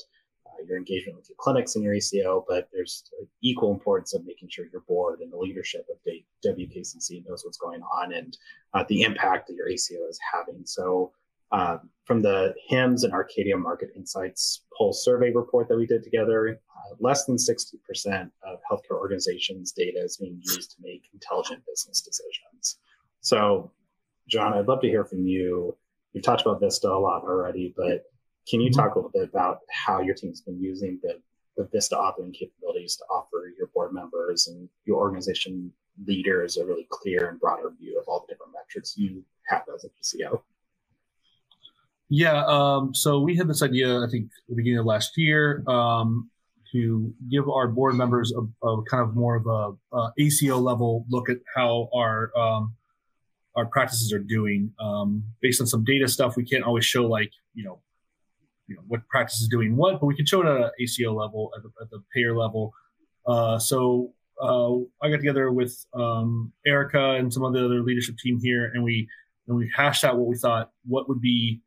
your engagement with your clinics and your ACO, but there's equal importance of making sure your board and the leadership of the WKCC knows what's going on and uh, the impact that your ACO is having. So, uh, from the HIMSS and Arcadia Market Insights poll survey report that we did together, uh, less than 60% of healthcare organizations' data is being used to make intelligent business decisions. So, John, I'd love to hear from you. We've talked about Vista a lot already, but can you mm-hmm. talk a little bit about how your team's been using the, the Vista authoring capabilities to offer your board members and your organization leaders a really clear and broader view of all the different metrics you have as a PCO? Yeah, um, so we had this idea, I think, the beginning of last year, um, to give our board members a, a kind of more of a, a, ACO level look at how our um, our practices are doing. Um, based on some data stuff, we can't always show like you know you know what practice is doing what, but we can show it at an ACO level, at the, at the payer level. Uh, so uh, I got together with um, Erica and some of the other leadership team here, and we and we hashed out what we thought what would be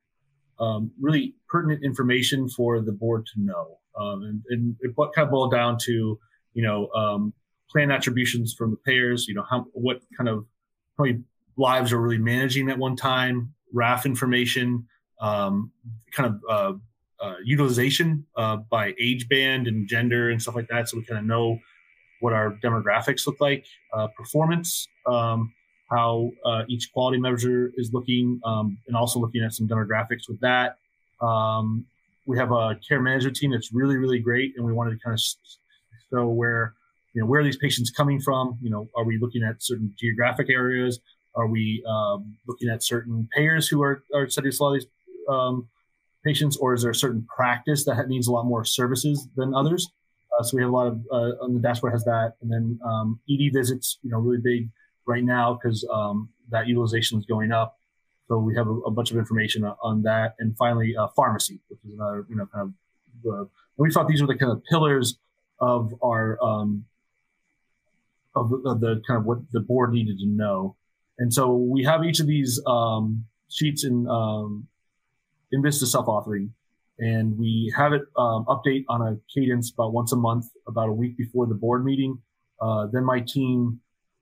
um, really pertinent information for the board to know, um, and, and it kind of boiled down to you know um, plan attributions from the payers, you know how what kind of how many lives are really managing at one time, RAF information, um, kind of uh, uh, utilization uh, by age band and gender and stuff like that, so we kind of know what our demographics look like, uh, performance, um, how uh, each quality measure is looking, um, and also looking at some demographics with that. Um, we have a care management team that's really, really great, and we wanted to kind of show where you know where are these patients coming from. You know, are we looking at certain geographic areas? Are we um, looking at certain payers who are are studying a lot of these um, patients, or is there a certain practice that needs a lot more services than others? Uh, so we have a lot of uh, on the dashboard has that, and then um, ED visits, you know, really big right now because um, that utilization is going up. So we have a, a bunch of information on that, and finally, uh, pharmacy, which is another, you know, kind of. we thought these were the kind of pillars of our um, of, the, of the kind of what the board needed to know, and so we have each of these um, sheets in in Vista self authoring. And we have it um, update on a cadence about once a month, about a week before the board meeting. Uh, then my team,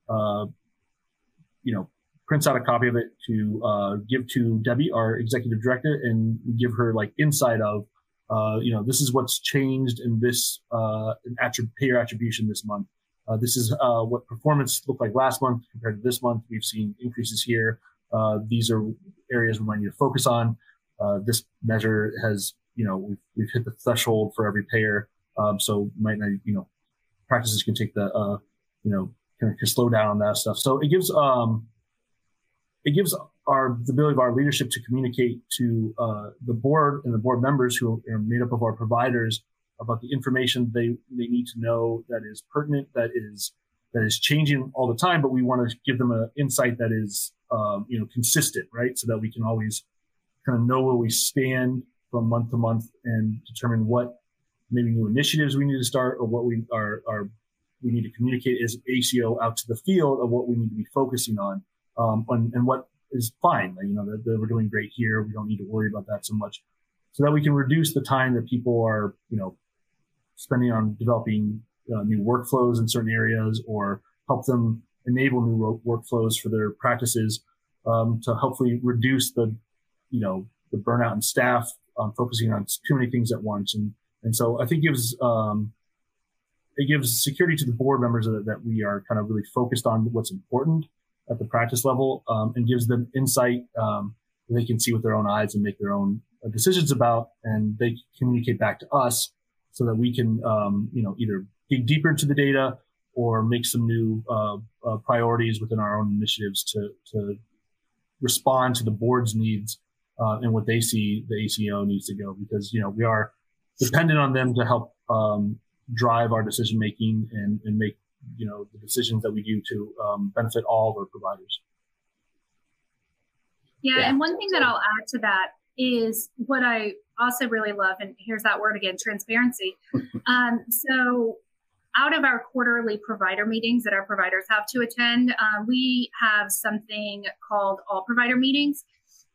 uh, you know, prints out a copy of it to uh, give to Debbie, our executive director, and give her like insight of, uh, you know, this is what's changed in this uh, attrib- payer attribution this month. Uh, this is what performance looked like last month compared to this month. We've seen increases here. These are areas we might need to focus on. Uh, this measure has, you know, we've, we've hit the threshold for every payer. Um, so might not, you know, practices can take the, uh, you know, can, of slow down on that stuff. So it gives, um, it gives our the ability of our leadership to communicate to uh, the board and the board members who are made up of our providers about the information they they need to know that is pertinent, that is that is changing all the time. But we want to give them an insight that is um, you know consistent, right? So that we can always kind of know where we stand from month to month and determine what maybe new initiatives we need to start or what we are, are we need to communicate as ACO out to the field of what we need to be focusing on um, and, and, what is fine. You know, that, that, we're doing great here. We don't need to worry about that so much so that we can reduce the time that people are, you know, spending on developing uh, new workflows in certain areas or help them enable new workflows for their practices um, to hopefully reduce the you know the burnout and staff um, focusing on too many things at once. And and so i think gives um, it gives security to the board members that, that we are kind of really focused on what's important at the practice level um, and gives them insight um, they can see with their own eyes and make their own uh, decisions about and they communicate back to us so that we can um, you know either dig deeper into the data or make some new uh, uh, priorities within our own initiatives to to respond to the board's needs uh, and what they see the ACO needs to go because you know we are dependent on them to help um, drive our decision making and, and make you know the decisions that we do to um, benefit all of our providers. Yeah, yeah, and one thing that I'll add to that is what I also really love, and here's that word again transparency. um, so, out of our quarterly provider meetings that our providers have to attend, um, we have something called all provider meetings.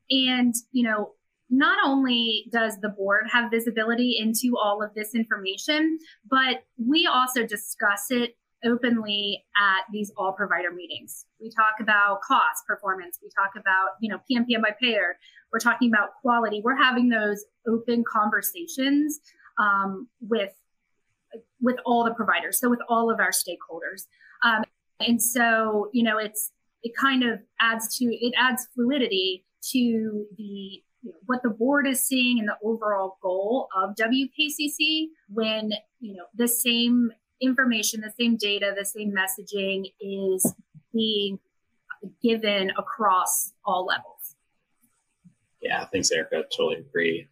And, you know, not only does the board have visibility into all of this information, but we also discuss it openly at these all provider meetings. We talk about cost, performance, we talk about, you know, PMPM by payer, we're talking about quality. We're having those open conversations um, with with all the providers, so with all of our stakeholders. Um, and so, you know, it's it kind of adds to it adds fluidity to the you know, what the board is seeing and the overall goal of WKCC when you know the same information, the same data, the same messaging is being given across all levels. Yeah, thanks, Erica. Totally agree.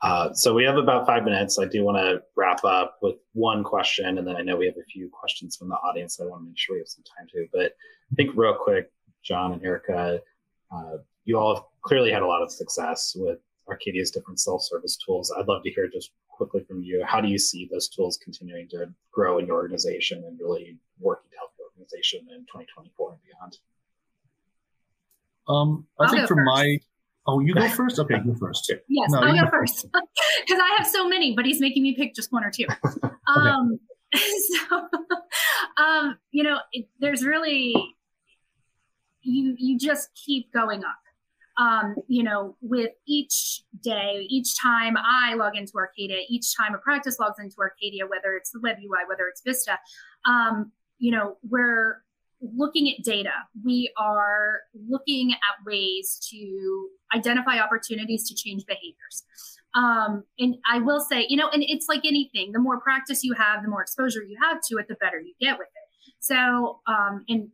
Uh, so we have about five minutes. I do want to wrap up with one question, and then I know we have a few questions from the audience. So I want to make sure we have some time to. But I think real quick, John and Erica, uh, you all have clearly had a lot of success with Arcadia's different self-service tools. I'd love to hear just quickly from you. How do you see those tools continuing to grow in your organization and really working to help your organization in 2024 and beyond? Um, I I'll think for first. my Oh, you go first? Okay, go first. Yes, no, I'll go, go first because I have so many, but he's making me pick just one or two. Um, so, um, you know, it, there's really you you just keep going up um, you know, with each day, each time I log into Arcadia, each time a practice logs into Arcadia, whether it's the web UI, whether it's Vista, um, you know, we're looking at data. We are looking at ways to identify opportunities to change behaviors. Um, and I will say, you know, and it's like anything, the more practice you have, the more exposure you have to it, the better you get with it. So, um, and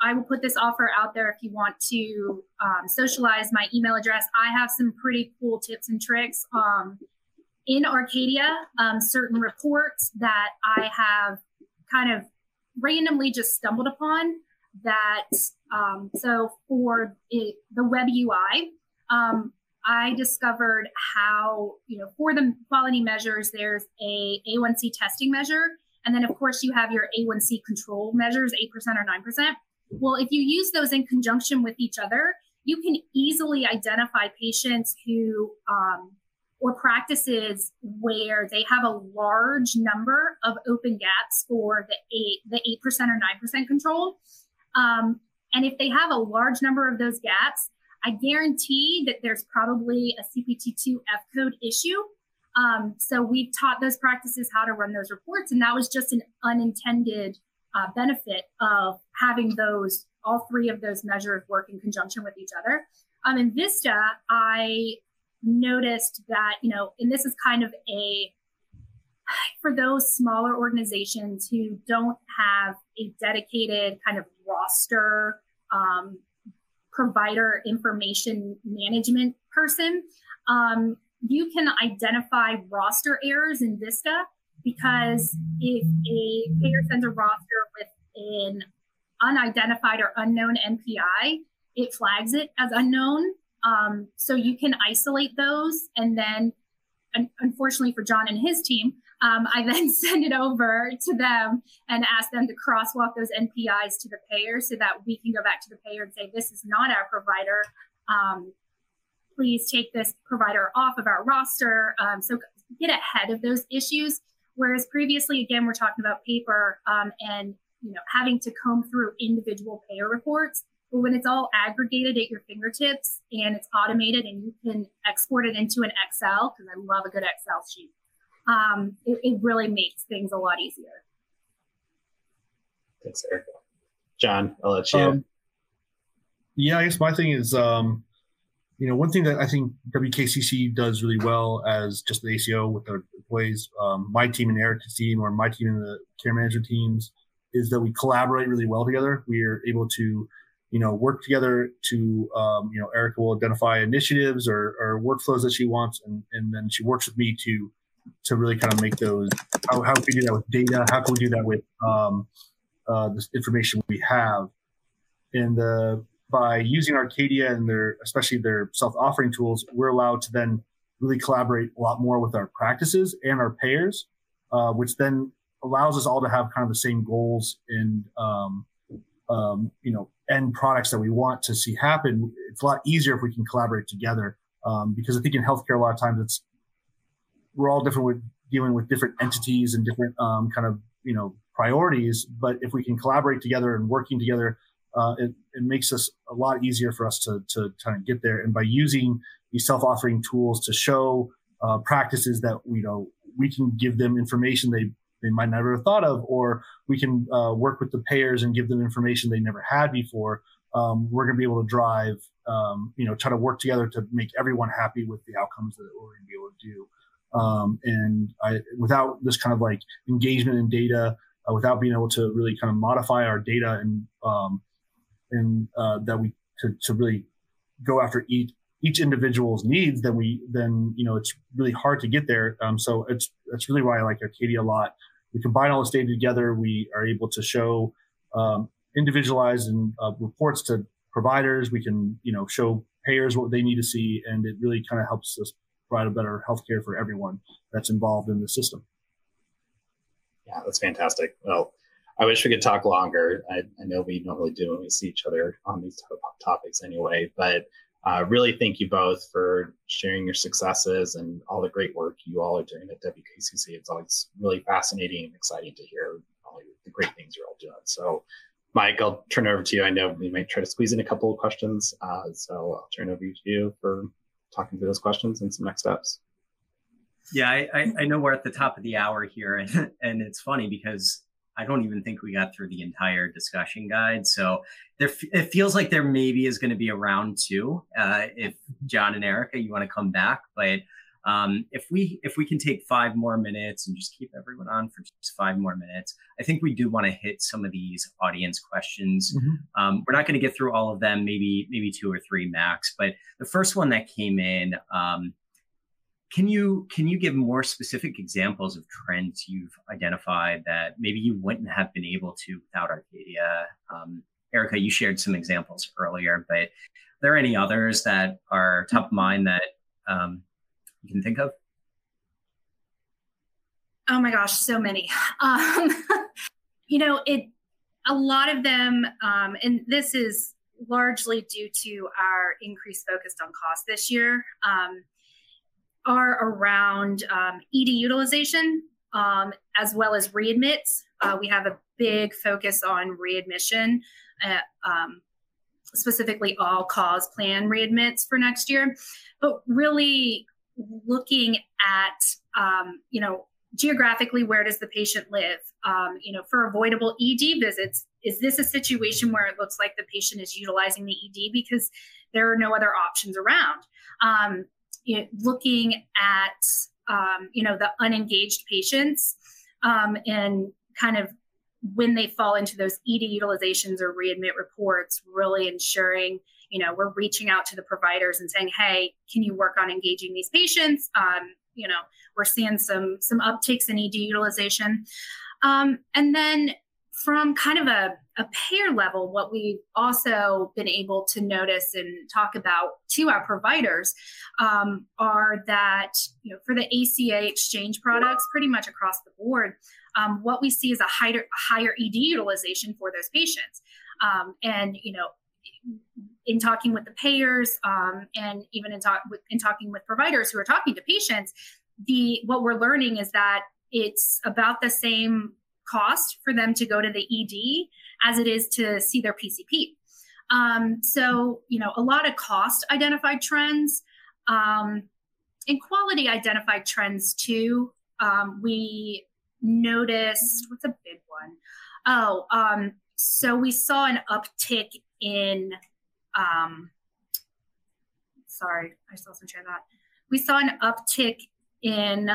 I will put this offer out there if you want to um, socialize my email address. I have some pretty cool tips and tricks um, in Arcadia, um, certain reports that I have kind of randomly just stumbled upon. That um, so for it, the web UI, um, I discovered how you know for the quality measures, there's a A1C testing measure, and then of course you have your A1C control measures, eight percent or nine percent. Well, if you use those in conjunction with each other, you can easily identify patients who um, or practices where they have a large number of open gaps for the eight the eight percent or nine percent control. Um, and if they have a large number of those gaps, I guarantee that there's probably a CPT2 F code issue. Um, so we've taught those practices how to run those reports, and that was just an unintended uh, benefit of having those all three of those measures work in conjunction with each other. Um, in Vista, I noticed that you know, and this is kind of a for those smaller organizations who don't have a dedicated kind of roster um, provider information management person, um, you can identify roster errors in Vista because if a payer sends a roster with an unidentified or unknown NPI, it flags it as unknown. Um, so you can isolate those. And then, unfortunately for John and his team, um, I then send it over to them and ask them to crosswalk those NPIs to the payer so that we can go back to the payer and say, this is not our provider. Um, please take this provider off of our roster. Um, so get ahead of those issues Whereas previously, again, we're talking about paper um, and you know having to comb through individual payer reports. But when it's all aggregated at your fingertips and it's automated and you can export it into an Excel, because I love a good Excel sheet, um, it, it, really makes things a lot easier. Thanks, Erica. John, I'll let you. Um, yeah, I guess my thing is um, you know, one thing that I think WKCC does really well as just the ACO with their employees, um, my team and Eric's team, or my team and the care manager teams, is that we collaborate really well together. We are able to, you know, work together to, um, you know, Erica will identify initiatives or, or workflows that she wants, and, and then she works with me to to really kind of make those. How, how can we do that with data? How can we do that with um, uh, this information we have? And the by using Arcadia and their, especially their self-authoring tools, we're allowed to then really collaborate a lot more with our practices and our payers, uh, which then allows us all to have kind of the same goals and um, um, you know end products that we want to see happen. It's a lot easier if we can collaborate together um, because I think in healthcare a lot of times it's we're all different with dealing with different entities and different um, kind of you know priorities. But if we can collaborate together and working together, uh, it, it makes us a lot easier for us to to kind of get there. And by using these self-authoring tools to show uh, practices that you know we can give them information they they might never have thought of, or we can uh, work with the payers and give them information they never had before. Um, we're going to be able to drive, um, you know, try to work together to make everyone happy with the outcomes that we're going to be able to do. Um, and I, without this kind of like engagement in data, uh, without being able to really kind of modify our data and um, and uh, that we to, to really go after each each individual's needs, then we then you know it's really hard to get there. Um, so it's that's really why I like Arcadia a lot. We combine all this data together. We are able to show um, individualized and uh, reports to providers. We can you know show payers what they need to see, and it really kind of helps us provide a better healthcare for everyone that's involved in the system. Yeah, that's fantastic. Well, I wish we could talk longer. I, I know we normally do when we see each other on these topics anyway, but uh, really thank you both for sharing your successes and all the great work you all are doing at WKCC. It's always really fascinating and exciting to hear all the great things you're all doing. So, Mike, I'll turn it over to you. I know we might try to squeeze in a couple of questions. Uh, so I'll turn it over to you for talking through those questions and some next steps. Yeah, I, I, know we're at the top of the hour here, and, and it's funny because I don't even think we got through the entire discussion guide. So there, it feels like there maybe is going to be a round two uh, if John and Erica you want to come back. But um, if we if we can take five more minutes and just keep everyone on for just five more minutes, I think we do want to hit some of these audience questions. Mm-hmm. Um, we're not going to get through all of them, maybe maybe two or three max. But the first one that came in. Um, can you can you give more specific examples of trends you've identified that maybe you wouldn't have been able to without Arcadia? Um, Erica, you shared some examples earlier, but are there any others that are top of mind that um, you can think of? Oh my gosh, so many. Um, you know, it a lot of them, um, and this is largely due to our increased focus on cost this year. Um, are around um, ED utilization um, as well as readmits. Uh, we have a big focus on readmission, uh, um, specifically all cause plan readmits for next year, but really looking at, um, you know, geographically where does the patient live? Um, you know for avoidable ed visits is this a situation where it looks like the patient is utilizing the ed because there are no other options around? Um, you know, looking at um, you know the unengaged patients um, and kind of when they fall into those ED utilizations or readmit reports, really ensuring you know we're reaching out to the providers and saying, hey, can you work on engaging these patients? Um, you know, we're seeing some some upticks in ED utilization, um, and then from kind of a, a payer level, what we've also been able to notice and talk about to our providers um, are that you know for the ACA exchange products, pretty much across the board, um, what we see is a higher higher ED utilization for those patients, um, and you know. In talking with the payers, um, and even in, talk, in talking with providers who are talking to patients, the what we're learning is that it's about the same cost for them to go to the ED as it is to see their PCP. Um, so, you know, a lot of cost identified trends um, and quality identified trends too. Um, we noticed what's a big one? Oh, um, so we saw an uptick in. Um, sorry, I still some share that. We saw an uptick in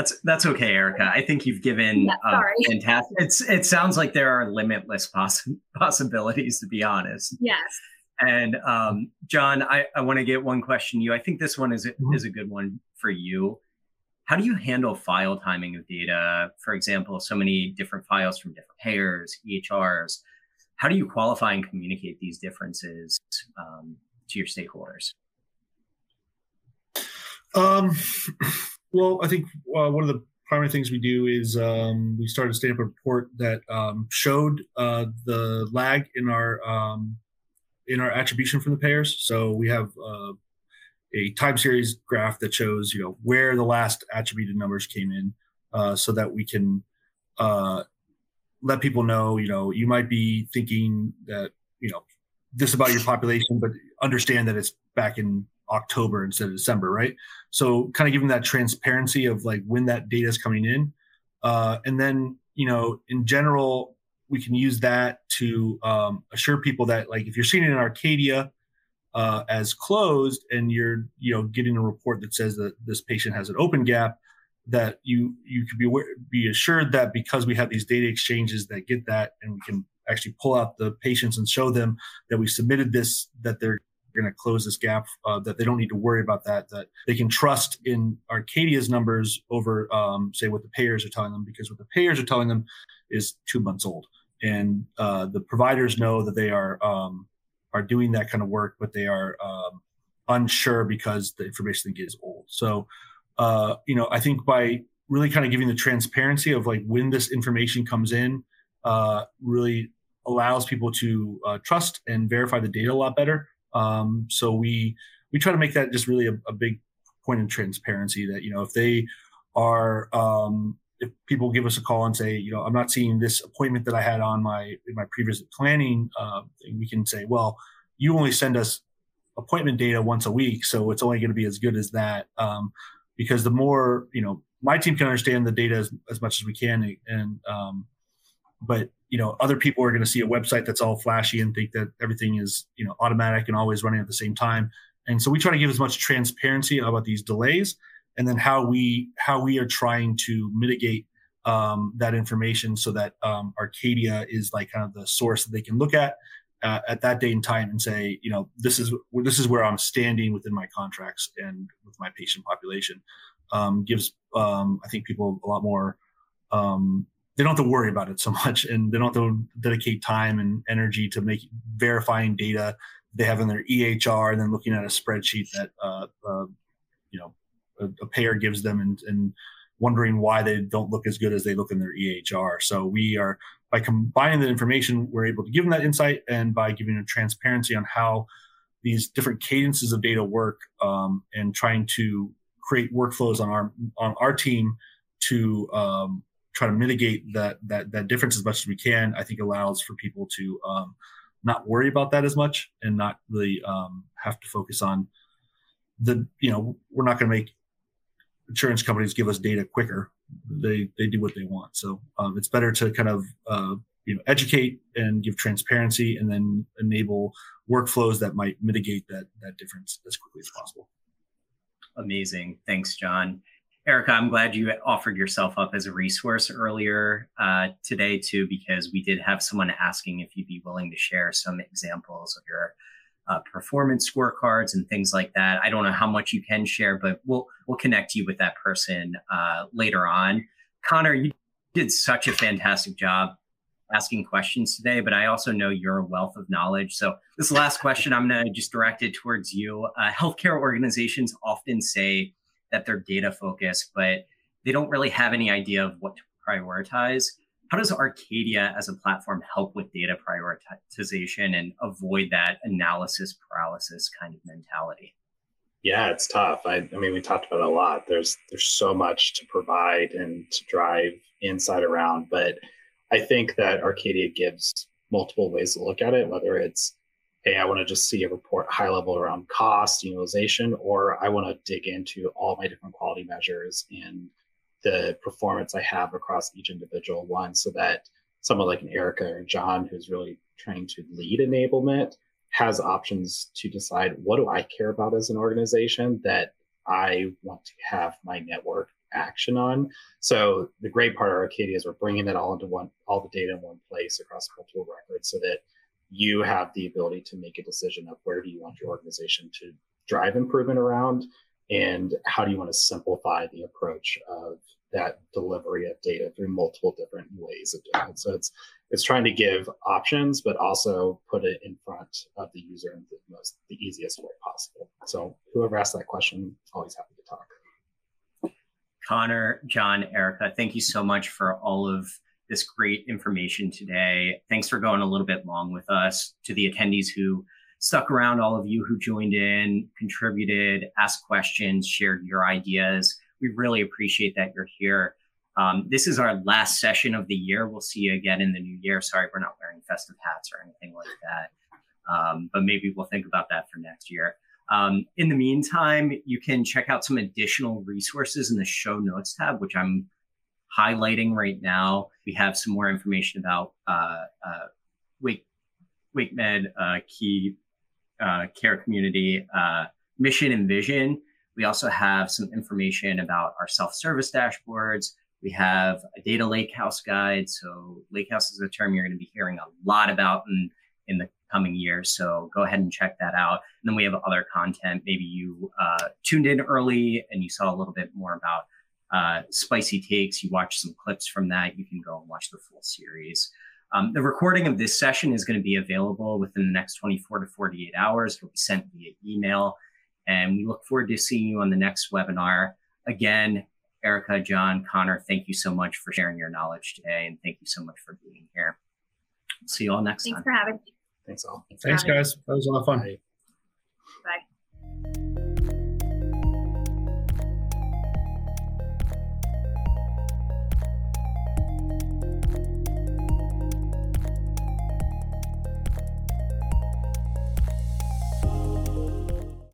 that's that's okay, Erica. I think you've given yeah, uh, fantastic. It's it sounds like there are limitless poss- possibilities, to be honest. Yes. And um, John, I, I want to get one question to you. I think this one is mm-hmm. is a good one for you. How do you handle file timing of data? For example, so many different files from different payers, EHRs. how do you qualify and communicate these differences um, to your stakeholders? Um, well, I think uh, one of the primary things we do is um, we started to stand up a report that um, showed uh, the lag in our um, in our attribution from the payers. So we have uh, a time series graph that shows you know where the last attributed numbers came in, uh, so that we can uh, let people know, you know, you might be thinking that, you know, this about your population, but understand that it's back in October instead of December, right? So kind of giving that transparency of like when that data is coming in. Uh, and then, you know, in general, we can use that to um, assure people that like if you're seeing it in Arcadia uh, as closed and you're, you know, getting a report that says that this patient has an open gap, that you you could be be assured that because we have these data exchanges that get that and we can actually pull out the patients and show them that we submitted this that they're going to close this gap uh, that they don't need to worry about that that they can trust in arcadia's numbers over um, say what the payers are telling them because what the payers are telling them is two months old and uh, the providers know that they are um, are doing that kind of work but they are um, unsure because the information they get is old so uh, you know, I think by really kind of giving the transparency of like when this information comes in, uh, really allows people to uh, trust and verify the data a lot better. Um, so we we try to make that just really a, a, big point of transparency that you know if they are um, if people give us a call and say you know I'm not seeing this appointment that I had on my in my previous planning, uh, we can say well you only send us appointment data once a week, so it's only going to be as good as that. Um, because the more you know my team can understand the data as, as much as we can and um, but you know other people are going to see a website that's all flashy and think that everything is you know automatic and always running at the same time and so we try to give as much transparency about these delays and then how we how we are trying to mitigate um, that information so that um, arcadia is like kind of the source that they can look at uh, at that date and time and say, you know, this is this is where I'm standing within my contracts and with my patient population. Um, gives um, I think people a lot more. Um, they don't have to worry about it so much, and they don't have to dedicate time and energy to make verifying data they have in their EHR and then looking at a spreadsheet that uh, uh, you know a, a, payer gives them and, and wondering why they don't look as good as they look in their EHR. So we are by combining the information, we're able to give them that insight, and by giving them transparency on how these different cadences of data work, um, and trying to create workflows on our on our team to um, try to mitigate that that that difference as much as we can. I think allows for people to um, not worry about that as much and not really um, have to focus on the you know we're not going to make insurance companies give us data quicker they they do what they want. So um, it's better to kind of uh, you know educate and give transparency, and then enable workflows that might mitigate that that difference as quickly as possible. Amazing, thanks, John. Erica, I'm glad you offered yourself up as a resource earlier uh, today too, because we did have someone asking if you'd be willing to share some examples of your uh, performance scorecards and things like that. I don't know how much you can share, but we'll we'll connect you with that person uh, later on. Connor, you did such a fantastic job asking questions today, but I also know you're a wealth of knowledge. So this last question, I'm going to just direct it towards you. Uh, healthcare organizations often say that they're data focused, but they don't really have any idea of what to prioritize. How does Arcadia as a platform help with data prioritization and avoid that analysis paralysis kind of mentality? Yeah, it's tough. I, I mean, we talked about a lot. There's there's so much to provide and to drive inside around, but I think that Arcadia gives multiple ways to look at it, whether it's hey, I want to just see a report high level around cost, utilization, or I want to dig into all my different quality measures and the performance I have across each individual one so that someone like an Erica or John, who's really trying to lead enablement, has options to decide what do I care about as an organization that I want to have my network action on. So the great part of Arcadia is we're bringing it all into one, all the data in one place across multiple records so that you have the ability to make a decision of where do you want your organization to drive improvement around and how do you want to simplify the approach of that delivery of data through multiple different ways of doing it so it's it's trying to give options, but also put it in front of the user in the most the easiest way possible. So whoever asked that question, always happy to talk. Connor, John, Erica, thank you so much for all of this great information today. Thanks for going a little bit long with us. To the attendees who stuck around, all of you who joined in, contributed, asked questions, shared your ideas. We really appreciate that you're here. Um, this is our last session of the year. We'll see you again in the new year. Sorry, we're not wearing festive hats or anything like that. Um, but maybe we'll think about that for next year. Um, in the meantime, you can check out some additional resources in the show notes tab, which I'm highlighting right now. We have some more information about uh, uh, Wake, WakeMed uh, key uh, care community uh, mission and vision. We also have some information about our self-service dashboards. We have a data lakehouse guide. So lakehouse is a term you're going to be hearing a lot about in, in the coming years. So go ahead and check that out. And then we have other content. Maybe you uh, tuned in early and you saw a little bit more about uh, spicy takes. You watch some clips from that. You can go and watch the full series. Um, the recording of this session is going to be available within the next 24 to 48 hours. It'll be sent via email. And we look forward to seeing you on the next webinar. Again, Erica, John, Connor, thank you so much for sharing your knowledge today. And thank you so much for being here. See you all next Thanks time. Thanks for having me. Thanks all. Thanks, guys. That was a lot of fun. Bye. Bye.